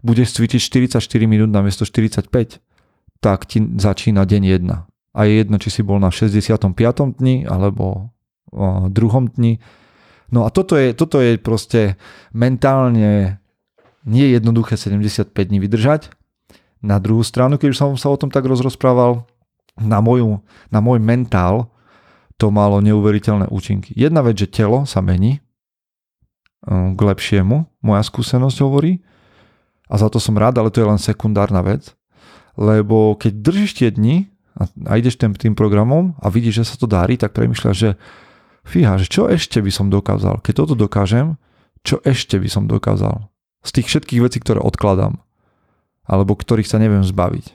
budeš cvičiť 44 minút namiesto 45, tak ti začína deň 1 a je jedno, či si bol na 65. dni alebo o, druhom dni. No a toto je, toto je proste mentálne nie je jednoduché 75 dní vydržať. Na druhú stranu, keď som sa o tom tak rozprával, na, moju, na môj mentál to malo neuveriteľné účinky. Jedna vec, že telo sa mení k lepšiemu, moja skúsenosť hovorí, a za to som rád, ale to je len sekundárna vec, lebo keď držíš tie dni, a ideš tým, tým programom a vidíš, že sa to darí, tak premyšľaš, že fíha, že čo ešte by som dokázal? Keď toto dokážem, čo ešte by som dokázal? Z tých všetkých vecí, ktoré odkladám. Alebo ktorých sa neviem zbaviť.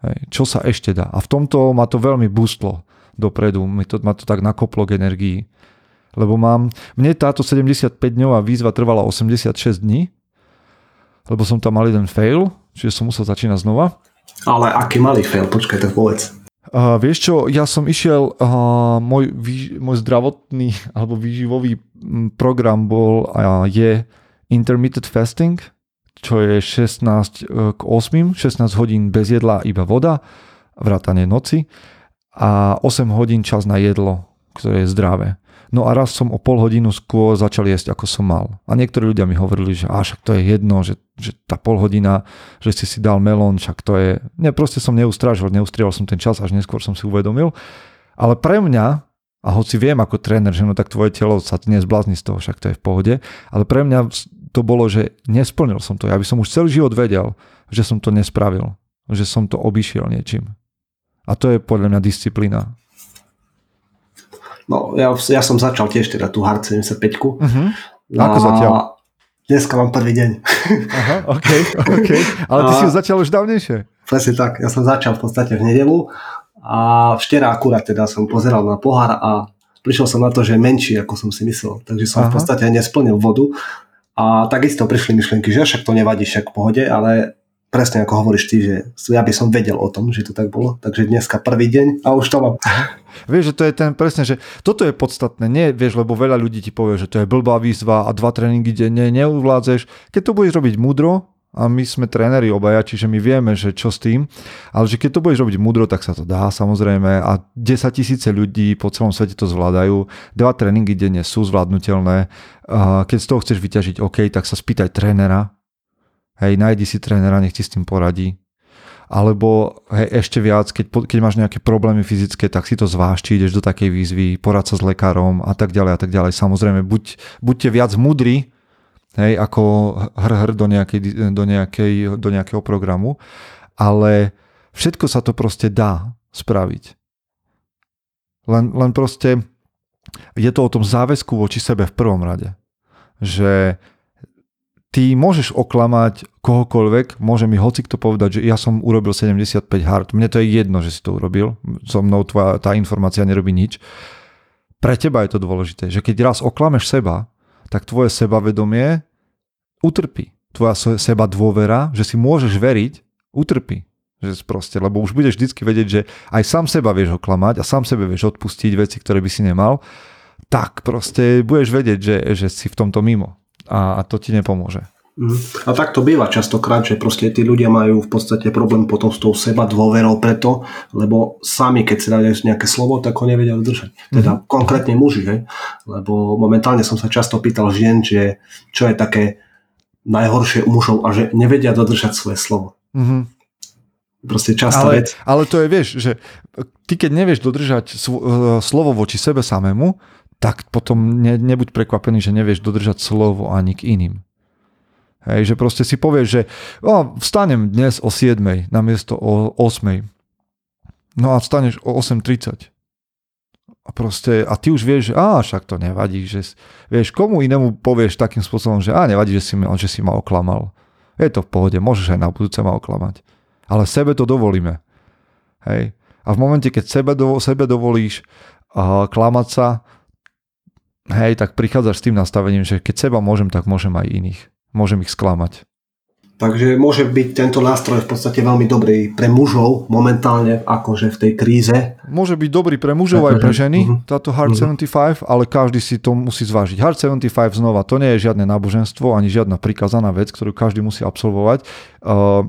Hej, čo sa ešte dá? A v tomto ma to veľmi boostlo dopredu. Mi to, ma to tak nakoplo k energii. Lebo mám, mne táto 75-dňová výzva trvala 86 dní, lebo som tam mal jeden fail, čiže som musel začínať znova. Ale aký malý fail, počkaj, tak povedz. Uh, vieš čo, ja som išiel, uh, môj, výž, môj zdravotný alebo výživový program bol a uh, je intermittent fasting, čo je 16 uh, k 8, 16 hodín bez jedla, iba voda, vrátanie noci a 8 hodín čas na jedlo, ktoré je zdravé. No a raz som o pol hodinu skôr začal jesť, ako som mal. A niektorí ľudia mi hovorili, že až to je jedno, že, že tá pol hodina, že si si dal melón, však to je... Ne, proste som neustrážil, neustrieval som ten čas, až neskôr som si uvedomil. Ale pre mňa, a hoci viem ako tréner, že no tak tvoje telo sa nezblázni z toho, však to je v pohode, ale pre mňa to bolo, že nesplnil som to. Ja by som už celý život vedel, že som to nespravil, že som to obišiel niečím. A to je podľa mňa disciplína. No, ja, ja som začal tiež teda tú Hard 75. Uh-huh. Ako zatiaľ? Dneska mám prvý deň. Aha, OK, OK. Ale ty a, si ho začal už dávnejšie. Presne tak. Ja som začal v podstate v nedelu a včera akurát teda som pozeral na pohár a prišiel som na to, že je menší, ako som si myslel. Takže som Aha. v podstate nesplnil vodu. A takisto prišli myšlienky, že však to nevadí, však v pohode, ale presne ako hovoríš ty, že ja by som vedel o tom, že to tak bolo. Takže dneska prvý deň a už to mám. Vieš, že to je ten presne, že toto je podstatné. Nie, vieš, lebo veľa ľudí ti povie, že to je blbá výzva a dva tréningy denne neuvládzeš. Keď to budeš robiť múdro, a my sme tréneri obaja, čiže my vieme, že čo s tým, ale že keď to budeš robiť múdro, tak sa to dá samozrejme a 10 tisíce ľudí po celom svete to zvládajú. Dva tréningy denne sú zvládnutelné. Keď z toho chceš vyťažiť OK, tak sa spýtaj trénera, Hej, nájdi si trénera, nech ti s tým poradí. Alebo hej, ešte viac, keď, keď máš nejaké problémy fyzické, tak si to zváž, či ideš do takej výzvy, porad sa s lekárom a tak ďalej a tak ďalej. Samozrejme, buď, buďte viac mudrí, hej, ako hr, hr do, nejakej, do, nejakej, do nejakého programu, ale všetko sa to proste dá spraviť. Len, len proste je to o tom záväzku voči sebe v prvom rade. Že ty môžeš oklamať kohokoľvek, môže mi hoci kto povedať, že ja som urobil 75 hard. Mne to je jedno, že si to urobil. So mnou tvoja, tá informácia nerobí nič. Pre teba je to dôležité, že keď raz oklameš seba, tak tvoje sebavedomie utrpí. Tvoja seba dôvera, že si môžeš veriť, utrpí. Že proste, lebo už budeš vždycky vedieť, že aj sám seba vieš oklamať a sám sebe vieš odpustiť veci, ktoré by si nemal, tak proste budeš vedieť, že, že si v tomto mimo. A, a to ti nepomôže. Mhm. A tak to býva častokrát, že proste tí ľudia majú v podstate problém potom s tou seba dôverou preto, lebo sami, keď si dajú nejaké slovo, tak ho nevedia udržať. Teda mm-hmm. konkrétne muži, hej? lebo momentálne som sa často pýtal žien, že čo je také najhoršie u mužov a že nevedia dodržať svoje slovo. Mm-hmm. Proste častá ale, vec. Ale to je, vieš, že ty keď nevieš dodržať svo, uh, slovo voči sebe samému, tak potom ne, nebuď prekvapený, že nevieš dodržať slovo ani k iným. Hej, že proste si povieš, že o, vstanem dnes o 7 namiesto o 8. No a vstaneš o 8.30. A proste, a ty už vieš, že á, však to nevadí, že vieš, komu inému povieš takým spôsobom, že á, nevadí, že si, že si ma oklamal. Je to v pohode, môžeš aj na budúce ma oklamať ale sebe to dovolíme. Hej. A v momente, keď sebe, do, sebe dovolíš uh, klamať sa, hej, tak prichádzaš s tým nastavením, že keď seba môžem, tak môžem aj iných. Môžem ich sklamať. Takže môže byť tento nástroj v podstate veľmi dobrý pre mužov momentálne, akože v tej kríze. Môže byť dobrý pre mužov aj pre ženy, uh-huh. táto Hard uh-huh. 75, ale každý si to musí zvážiť. Hard 75 znova, to nie je žiadne náboženstvo, ani žiadna prikázaná vec, ktorú každý musí absolvovať. Uh,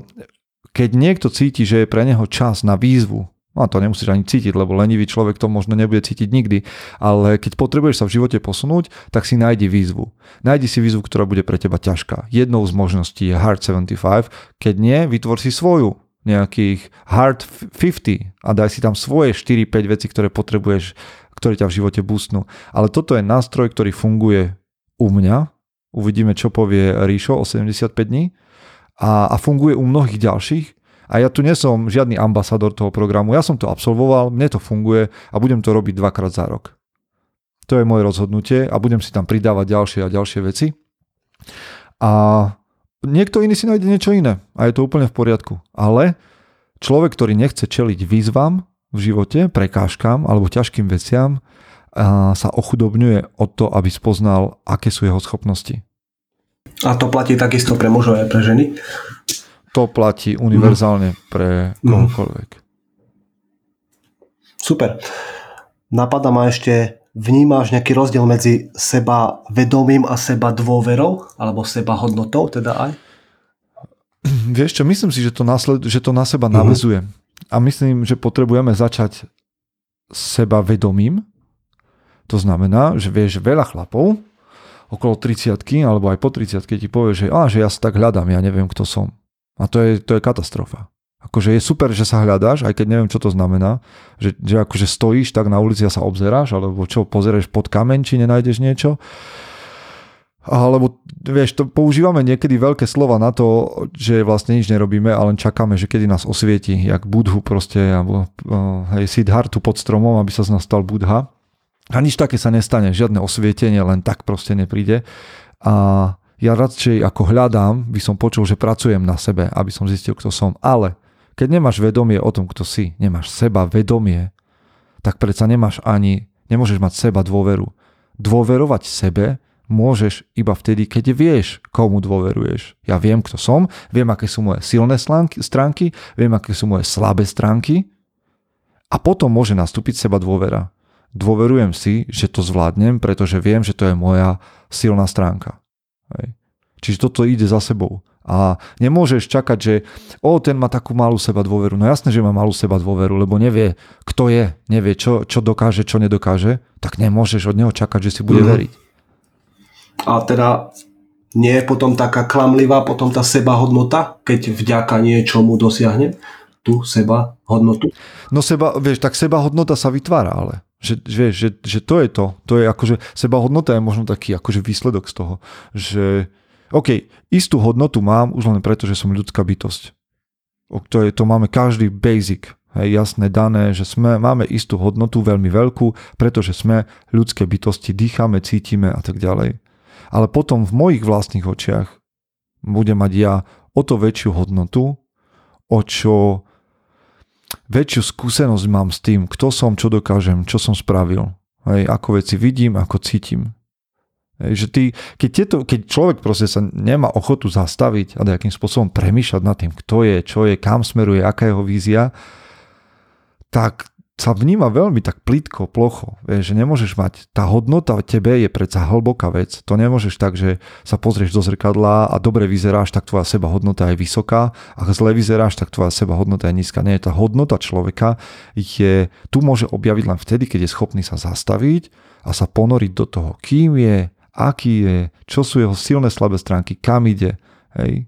keď niekto cíti, že je pre neho čas na výzvu, a to nemusíš ani cítiť, lebo lenivý človek to možno nebude cítiť nikdy, ale keď potrebuješ sa v živote posunúť, tak si nájdi výzvu. Nájdi si výzvu, ktorá bude pre teba ťažká. Jednou z možností je Hard 75, keď nie, vytvor si svoju nejakých Hard 50 a daj si tam svoje 4-5 veci, ktoré potrebuješ, ktoré ťa v živote boostnú. Ale toto je nástroj, ktorý funguje u mňa. Uvidíme, čo povie Ríšo o 75 dní a, a funguje u mnohých ďalších. A ja tu nie som žiadny ambasador toho programu, ja som to absolvoval, mne to funguje a budem to robiť dvakrát za rok. To je moje rozhodnutie a budem si tam pridávať ďalšie a ďalšie veci. A niekto iný si nájde niečo iné a je to úplne v poriadku. Ale človek, ktorý nechce čeliť výzvam v živote, prekážkam alebo ťažkým veciam, sa ochudobňuje od to, aby spoznal, aké sú jeho schopnosti. A to platí takisto pre mužov aj pre ženy? To platí univerzálne pre mhm. kohokoľvek. Super. Napadá ma ešte, vnímáš nejaký rozdiel medzi seba vedomím a seba dôverou? Alebo seba hodnotou teda aj? Vieš čo, myslím si, že to, nasled, že to na seba mm navezuje. A myslím, že potrebujeme začať seba vedomím. To znamená, že vieš, veľa chlapov okolo 30 alebo aj po 30 ti povie, že, á, že ja sa tak hľadám, ja neviem, kto som. A to je, to je katastrofa. Akože je super, že sa hľadáš, aj keď neviem, čo to znamená, že, že akože stojíš tak na ulici a sa obzeráš, alebo čo, pozrieš pod kameň, či nenájdeš niečo. Alebo vieš, to používame niekedy veľké slova na to, že vlastne nič nerobíme a len čakáme, že kedy nás osvieti, jak Budhu proste, alebo uh, hej, Siddhartu pod stromom, aby sa z nás stal Budha. A nič také sa nestane, žiadne osvietenie len tak proste nepríde. A ja radšej ako hľadám, by som počul, že pracujem na sebe, aby som zistil, kto som. Ale keď nemáš vedomie o tom, kto si, nemáš seba vedomie, tak predsa nemáš ani, nemôžeš mať seba dôveru. Dôverovať sebe môžeš iba vtedy, keď vieš, komu dôveruješ. Ja viem, kto som, viem, aké sú moje silné stránky, viem, aké sú moje slabé stránky a potom môže nastúpiť seba dôvera dôverujem si, že to zvládnem, pretože viem, že to je moja silná stránka. Hej. Čiže toto ide za sebou. A nemôžeš čakať, že o, ten má takú malú seba dôveru. No jasné, že má malú seba dôveru, lebo nevie, kto je, nevie, čo, čo dokáže, čo nedokáže, tak nemôžeš od neho čakať, že si bude mm. veriť. A teda nie je potom taká klamlivá potom tá seba hodnota, keď vďaka niečomu dosiahne tú seba hodnotu? No seba, vieš, tak seba hodnota sa vytvára, ale že, vieš, že, že to je to. To je akože, seba hodnota je možno taký akože výsledok z toho, že OK, istú hodnotu mám už len preto, že som ľudská bytosť. To, je, to máme každý basic, hej, jasné dané, že sme, máme istú hodnotu veľmi veľkú, pretože sme ľudské bytosti, dýchame, cítime a tak ďalej. Ale potom v mojich vlastných očiach budem mať ja o to väčšiu hodnotu, o čo väčšiu skúsenosť mám s tým, kto som, čo dokážem, čo som spravil. Hej, ako veci vidím, ako cítim. Hej, že ty, keď, tieto, keď človek proste sa nemá ochotu zastaviť a nejakým spôsobom premýšľať nad tým, kto je, čo je, kam smeruje, aká je jeho vízia, tak sa vníma veľmi tak plítko, plocho. Vieš, že nemôžeš mať, tá hodnota tebe je predsa hlboká vec. To nemôžeš tak, že sa pozrieš do zrkadla a dobre vyzeráš, tak tvoja seba hodnota je vysoká. Ak zle vyzeráš, tak tvoja seba hodnota je nízka. Nie, tá hodnota človeka je, tu môže objaviť len vtedy, keď je schopný sa zastaviť a sa ponoriť do toho, kým je, aký je, čo sú jeho silné slabé stránky, kam ide. Hej.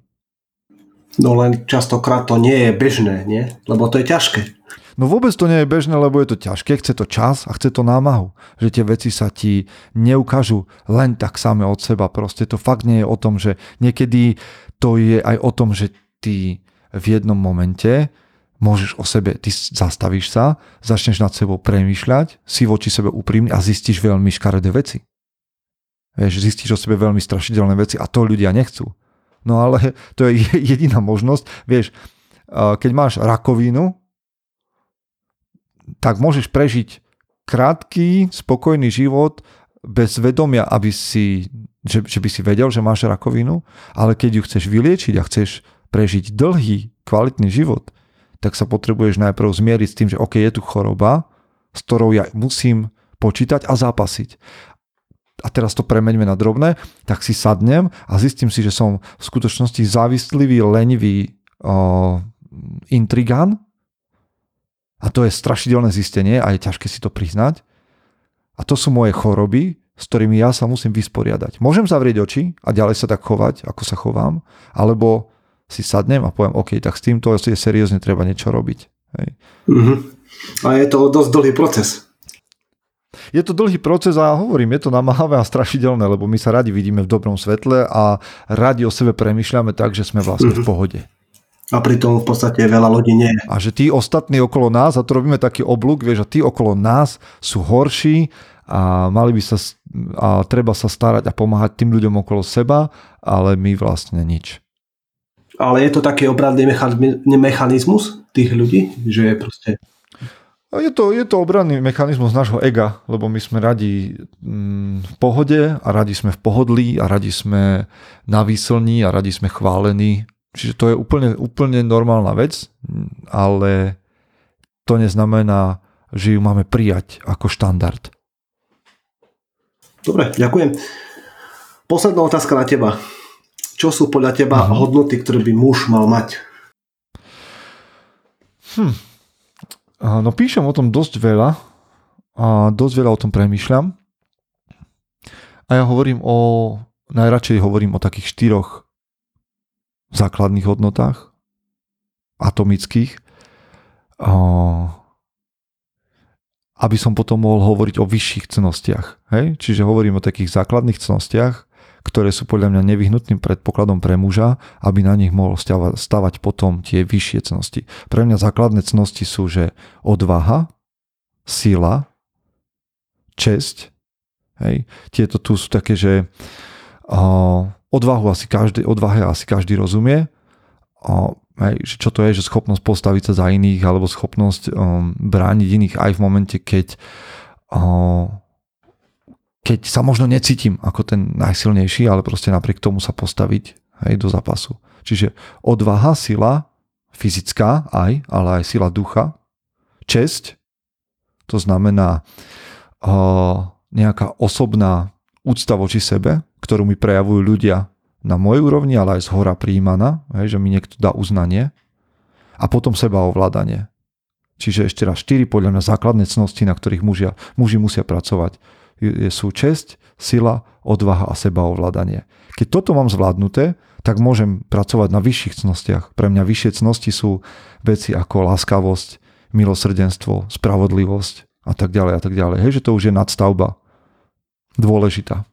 No len častokrát to nie je bežné, nie? Lebo to je ťažké. No vôbec to nie je bežné, lebo je to ťažké, chce to čas a chce to námahu. Že tie veci sa ti neukážu len tak same od seba. Proste to fakt nie je o tom, že niekedy to je aj o tom, že ty v jednom momente môžeš o sebe, ty zastavíš sa, začneš nad sebou premýšľať, si voči sebe úprimný a zistíš veľmi škaredé veci. Vieš, zistíš o sebe veľmi strašidelné veci a to ľudia nechcú. No ale to je jediná možnosť. Vieš, keď máš rakovinu, tak môžeš prežiť krátky, spokojný život bez vedomia, aby si, že, že by si vedel, že máš rakovinu, ale keď ju chceš vyliečiť a chceš prežiť dlhý, kvalitný život, tak sa potrebuješ najprv zmieriť s tým, že OK, je tu choroba, s ktorou ja musím počítať a zápasiť. A teraz to premeňme na drobné, tak si sadnem a zistím si, že som v skutočnosti závislivý, lenivý o, intrigán a to je strašidelné zistenie a je ťažké si to priznať. A to sú moje choroby, s ktorými ja sa musím vysporiadať. Môžem zavrieť oči a ďalej sa tak chovať, ako sa chovám, alebo si sadnem a poviem, OK, tak s týmto je seriózne treba niečo robiť. Hej. Uh-huh. A je to dosť dlhý proces. Je to dlhý proces a hovorím, je to namáhavé a strašidelné, lebo my sa radi vidíme v dobrom svetle a radi o sebe premyšľame tak, že sme vlastne mm-hmm. v mhm. pohode. A pritom v podstate veľa ľudí nie. A že tí ostatní okolo nás, a to robíme taký oblúk, vieš, a tí okolo nás sú horší a mali by sa, a treba sa starať a pomáhať tým ľuďom okolo seba, ale my vlastne nič. Ale je to taký obradný mechanizmus tých ľudí, že je proste je to, je to obranný mechanizmus nášho ega, lebo my sme radi mm, v pohode a radi sme v pohodlí a radi sme na výslní a radi sme chválení. Čiže to je úplne, úplne normálna vec, ale to neznamená, že ju máme prijať ako štandard. Dobre, ďakujem. Posledná otázka na teba. Čo sú podľa teba uh-huh. hodnoty, ktoré by muž mal mať? Hm. No píšem o tom dosť veľa a dosť veľa o tom premyšľam. A ja hovorím o, najradšej hovorím o takých štyroch základných hodnotách, atomických, aby som potom mohol hovoriť o vyšších cnostiach. Hej? Čiže hovorím o takých základných cnostiach, ktoré sú podľa mňa nevyhnutným predpokladom pre muža, aby na nich mohol stavať potom tie vyššie cnosti. Pre mňa základné cnosti sú, že odvaha, sila, česť. Hej. Tieto tu sú také, že odvahu asi každý, odvahe asi každý rozumie. Uh, hej, čo to je, že schopnosť postaviť sa za iných alebo schopnosť um, brániť iných aj v momente, keď uh, keď sa možno necítim ako ten najsilnejší, ale proste napriek tomu sa postaviť hej, do zápasu. Čiže odvaha, sila, fyzická aj, ale aj sila ducha, česť, to znamená uh, nejaká osobná úcta voči sebe, ktorú mi prejavujú ľudia na mojej úrovni, ale aj z hora príjmaná, že mi niekto dá uznanie a potom seba ovládanie. Čiže ešte raz štyri podľa mňa základné cnosti, na ktorých mužia, muži musia pracovať sú česť, sila, odvaha a sebaovládanie. Keď toto mám zvládnuté, tak môžem pracovať na vyšších cnostiach. Pre mňa vyššie cnosti sú veci ako láskavosť, milosrdenstvo, spravodlivosť a tak ďalej a tak ďalej. Hej, že to už je nadstavba dôležitá.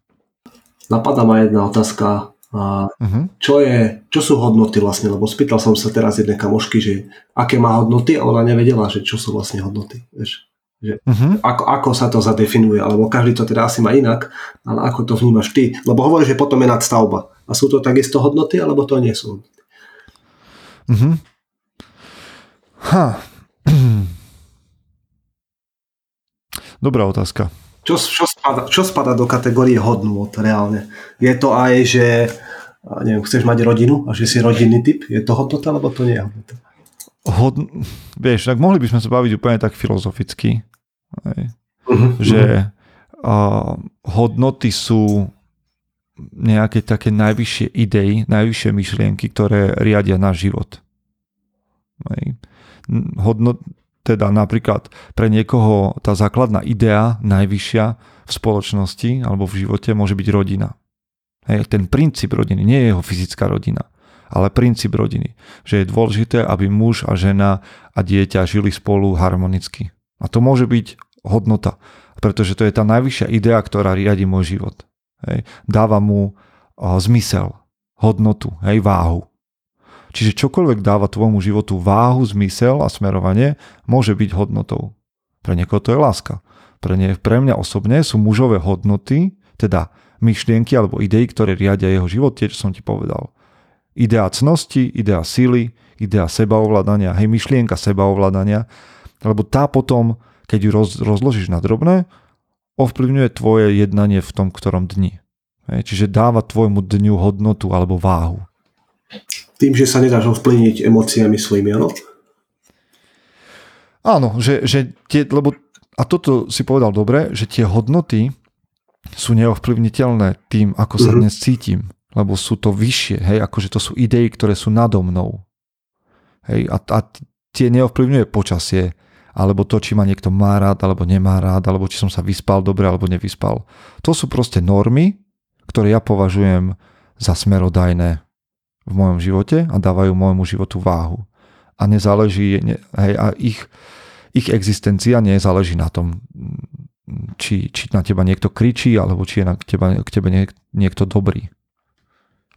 Napadá ma jedna otázka. A uh-huh. čo, je, čo sú hodnoty vlastne? Lebo spýtal som sa teraz jednej kamošky, že aké má hodnoty a ona nevedela, že čo sú vlastne hodnoty. Vieš? Že uh-huh. ako, ako sa to zadefinuje, alebo každý to teda asi má inak, ale ako to vnímaš ty? Lebo hovoríš, že potom je nadstavba. A sú to takisto hodnoty, alebo to nie sú hodnoty? Uh-huh. Ha. Dobrá otázka. Čo Čo, spada, čo spada do kategórie hodnôt reálne? Je to aj, že neviem, chceš mať rodinu a že si rodinný typ? Je to hodnota, alebo to nie je hodnota? Hod... Vieš, tak mohli by sme sa baviť úplne tak filozoficky. Hej. Uh-huh, že uh, hodnoty sú nejaké také najvyššie idei, najvyššie myšlienky, ktoré riadia náš život. Hej. Hodnot, teda napríklad pre niekoho tá základná idea najvyššia v spoločnosti alebo v živote môže byť rodina. Hej, ten princíp rodiny, nie je jeho fyzická rodina, ale princíp rodiny. Že je dôležité, aby muž a žena a dieťa žili spolu harmonicky. A to môže byť hodnota, pretože to je tá najvyššia idea, ktorá riadi môj život. Hej. Dáva mu zmysel, hodnotu, hej, váhu. Čiže čokoľvek dáva tvojmu životu váhu, zmysel a smerovanie, môže byť hodnotou. Pre niekoho to je láska. Pre, ne, pre mňa osobne sú mužové hodnoty, teda myšlienky alebo idei, ktoré riadia jeho život, tie, čo som ti povedal. Idea cnosti, idea síly, idea sebaovládania, hej, myšlienka sebaovládania, lebo tá potom, keď ju roz, rozložíš na drobné, ovplyvňuje tvoje jednanie v tom ktorom dni. Hej, čiže dáva tvojmu dňu hodnotu alebo váhu. Tým, že sa nedáš ovplyvniť emóciami svojimi, áno? Áno, že, že tie, lebo, a toto si povedal dobre, že tie hodnoty sú neovplyvniteľné tým, ako sa mm-hmm. dnes cítim, lebo sú to vyššie, hej, akože to sú idei, ktoré sú nado mnou. Hej, a, a tie neovplyvňuje počasie, alebo to, či ma niekto má rád, alebo nemá rád, alebo či som sa vyspal dobre, alebo nevyspal. To sú proste normy, ktoré ja považujem za smerodajné v mojom živote a dávajú môjmu životu váhu. A nezáleží, hej, a ich, ich existencia nezáleží na tom, či, či na teba niekto kričí, alebo či je na teba, k tebe niekto dobrý.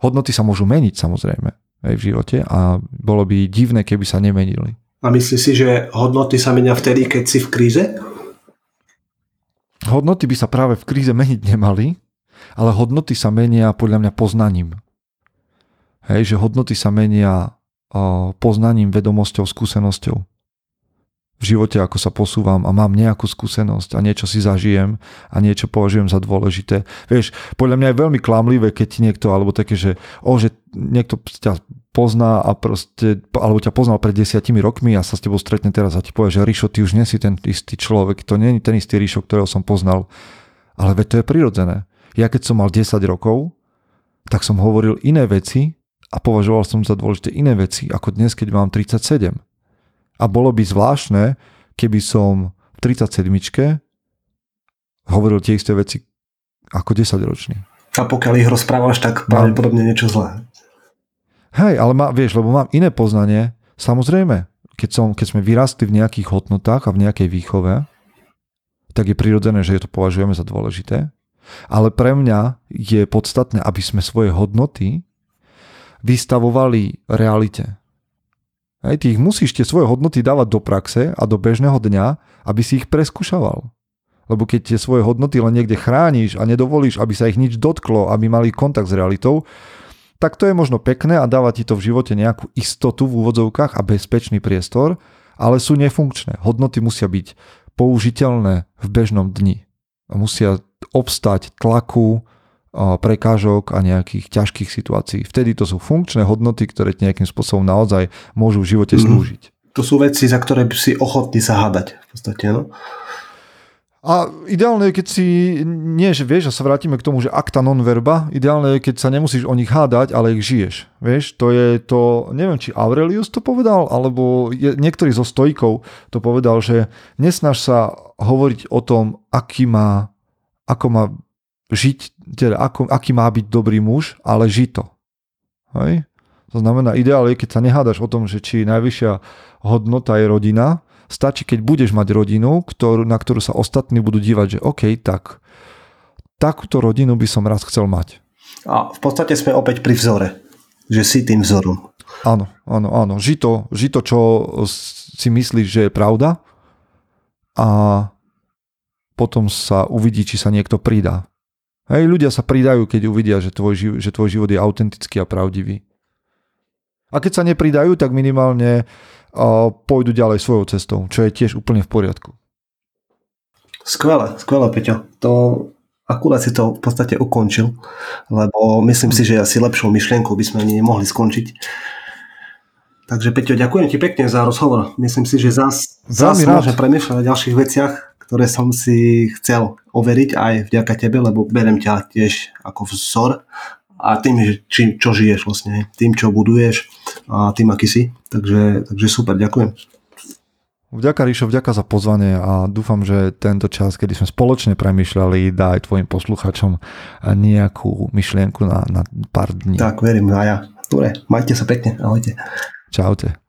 Hodnoty sa môžu meniť samozrejme aj v živote a bolo by divné, keby sa nemenili. A myslíš si, že hodnoty sa menia vtedy, keď si v kríze? Hodnoty by sa práve v kríze meniť nemali, ale hodnoty sa menia podľa mňa poznaním. Hej, že hodnoty sa menia poznaním, vedomosťou, skúsenosťou. V živote, ako sa posúvam a mám nejakú skúsenosť a niečo si zažijem a niečo považujem za dôležité. Vieš, podľa mňa je veľmi klamlivé, keď ti niekto, alebo také, že, o, že niekto ťa pozná a proste, alebo ťa poznal pred desiatimi rokmi a sa s tebou stretne teraz a ti povie, že Ríšo, ty už nie si ten istý človek, to nie je ten istý Ríšo, ktorého som poznal. Ale veď to je prirodzené. Ja keď som mal 10 rokov, tak som hovoril iné veci a považoval som za dôležité iné veci, ako dnes, keď mám 37. A bolo by zvláštne, keby som v 37 hovoril tie isté veci ako 10 ročný. A pokiaľ ich rozprávaš, tak pravdepodobne niečo zlé. Hej, ale má, vieš, lebo mám iné poznanie. Samozrejme, keď, som, keď sme vyrastli v nejakých hodnotách a v nejakej výchove, tak je prirodzené, že je to považujeme za dôležité. Ale pre mňa je podstatné, aby sme svoje hodnoty vystavovali realite. Hej, ty ich musíš tie svoje hodnoty dávať do praxe a do bežného dňa, aby si ich preskúšaval. Lebo keď tie svoje hodnoty len niekde chrániš a nedovolíš, aby sa ich nič dotklo, aby mali kontakt s realitou, tak to je možno pekné a dáva ti to v živote nejakú istotu v úvodzovkách a bezpečný priestor, ale sú nefunkčné. Hodnoty musia byť použiteľné v bežnom dni. A musia obstať tlaku, prekážok a nejakých ťažkých situácií. Vtedy to sú funkčné hodnoty, ktoré nejakým spôsobom naozaj môžu v živote mhm. slúžiť. To sú veci, za ktoré by si ochotný zahádať v podstate, no? A ideálne je, keď si, nie že vieš, a sa vrátime k tomu, že akta non verba, ideálne je, keď sa nemusíš o nich hádať, ale ich žiješ. Vieš, to je to, neviem, či Aurelius to povedal, alebo je, niektorý zo stojkov to povedal, že nesnaž sa hovoriť o tom, aký má, ako má žiť, teda ako, aký má byť dobrý muž, ale žiť to. Hej? To znamená, ideál je, keď sa nehádaš o tom, že či najvyššia hodnota je rodina, stačí, keď budeš mať rodinu, ktorú, na ktorú sa ostatní budú dívať, že OK, tak takúto rodinu by som raz chcel mať. A v podstate sme opäť pri vzore, že si tým vzorom. Áno, áno, áno. Ži to, ži to, čo si myslíš, že je pravda a potom sa uvidí, či sa niekto pridá. Hej, ľudia sa pridajú, keď uvidia, že tvoj, že tvoj život je autentický a pravdivý. A keď sa nepridajú, tak minimálne uh, pôjdu ďalej svojou cestou, čo je tiež úplne v poriadku. Skvelé, skvelé, Peťo. To akurát si to v podstate ukončil, lebo myslím si, že asi lepšou myšlienkou by sme ani nemohli skončiť. Takže Peťo, ďakujem ti pekne za rozhovor. Myslím si, že zás, zás môže premýšľať o ďalších veciach, ktoré som si chcel overiť aj vďaka tebe, lebo berem ťa tiež ako vzor a tým, čím, čo žiješ vlastne, tým, čo buduješ a tým, aký si. Takže, takže super, ďakujem. Vďaka Ríšo, vďaka za pozvanie a dúfam, že tento čas, kedy sme spoločne premyšľali, dá aj tvojim posluchačom nejakú myšlienku na, na pár dní. Tak, verím, a ja. Dobre, majte sa pekne, ahojte. Čaute.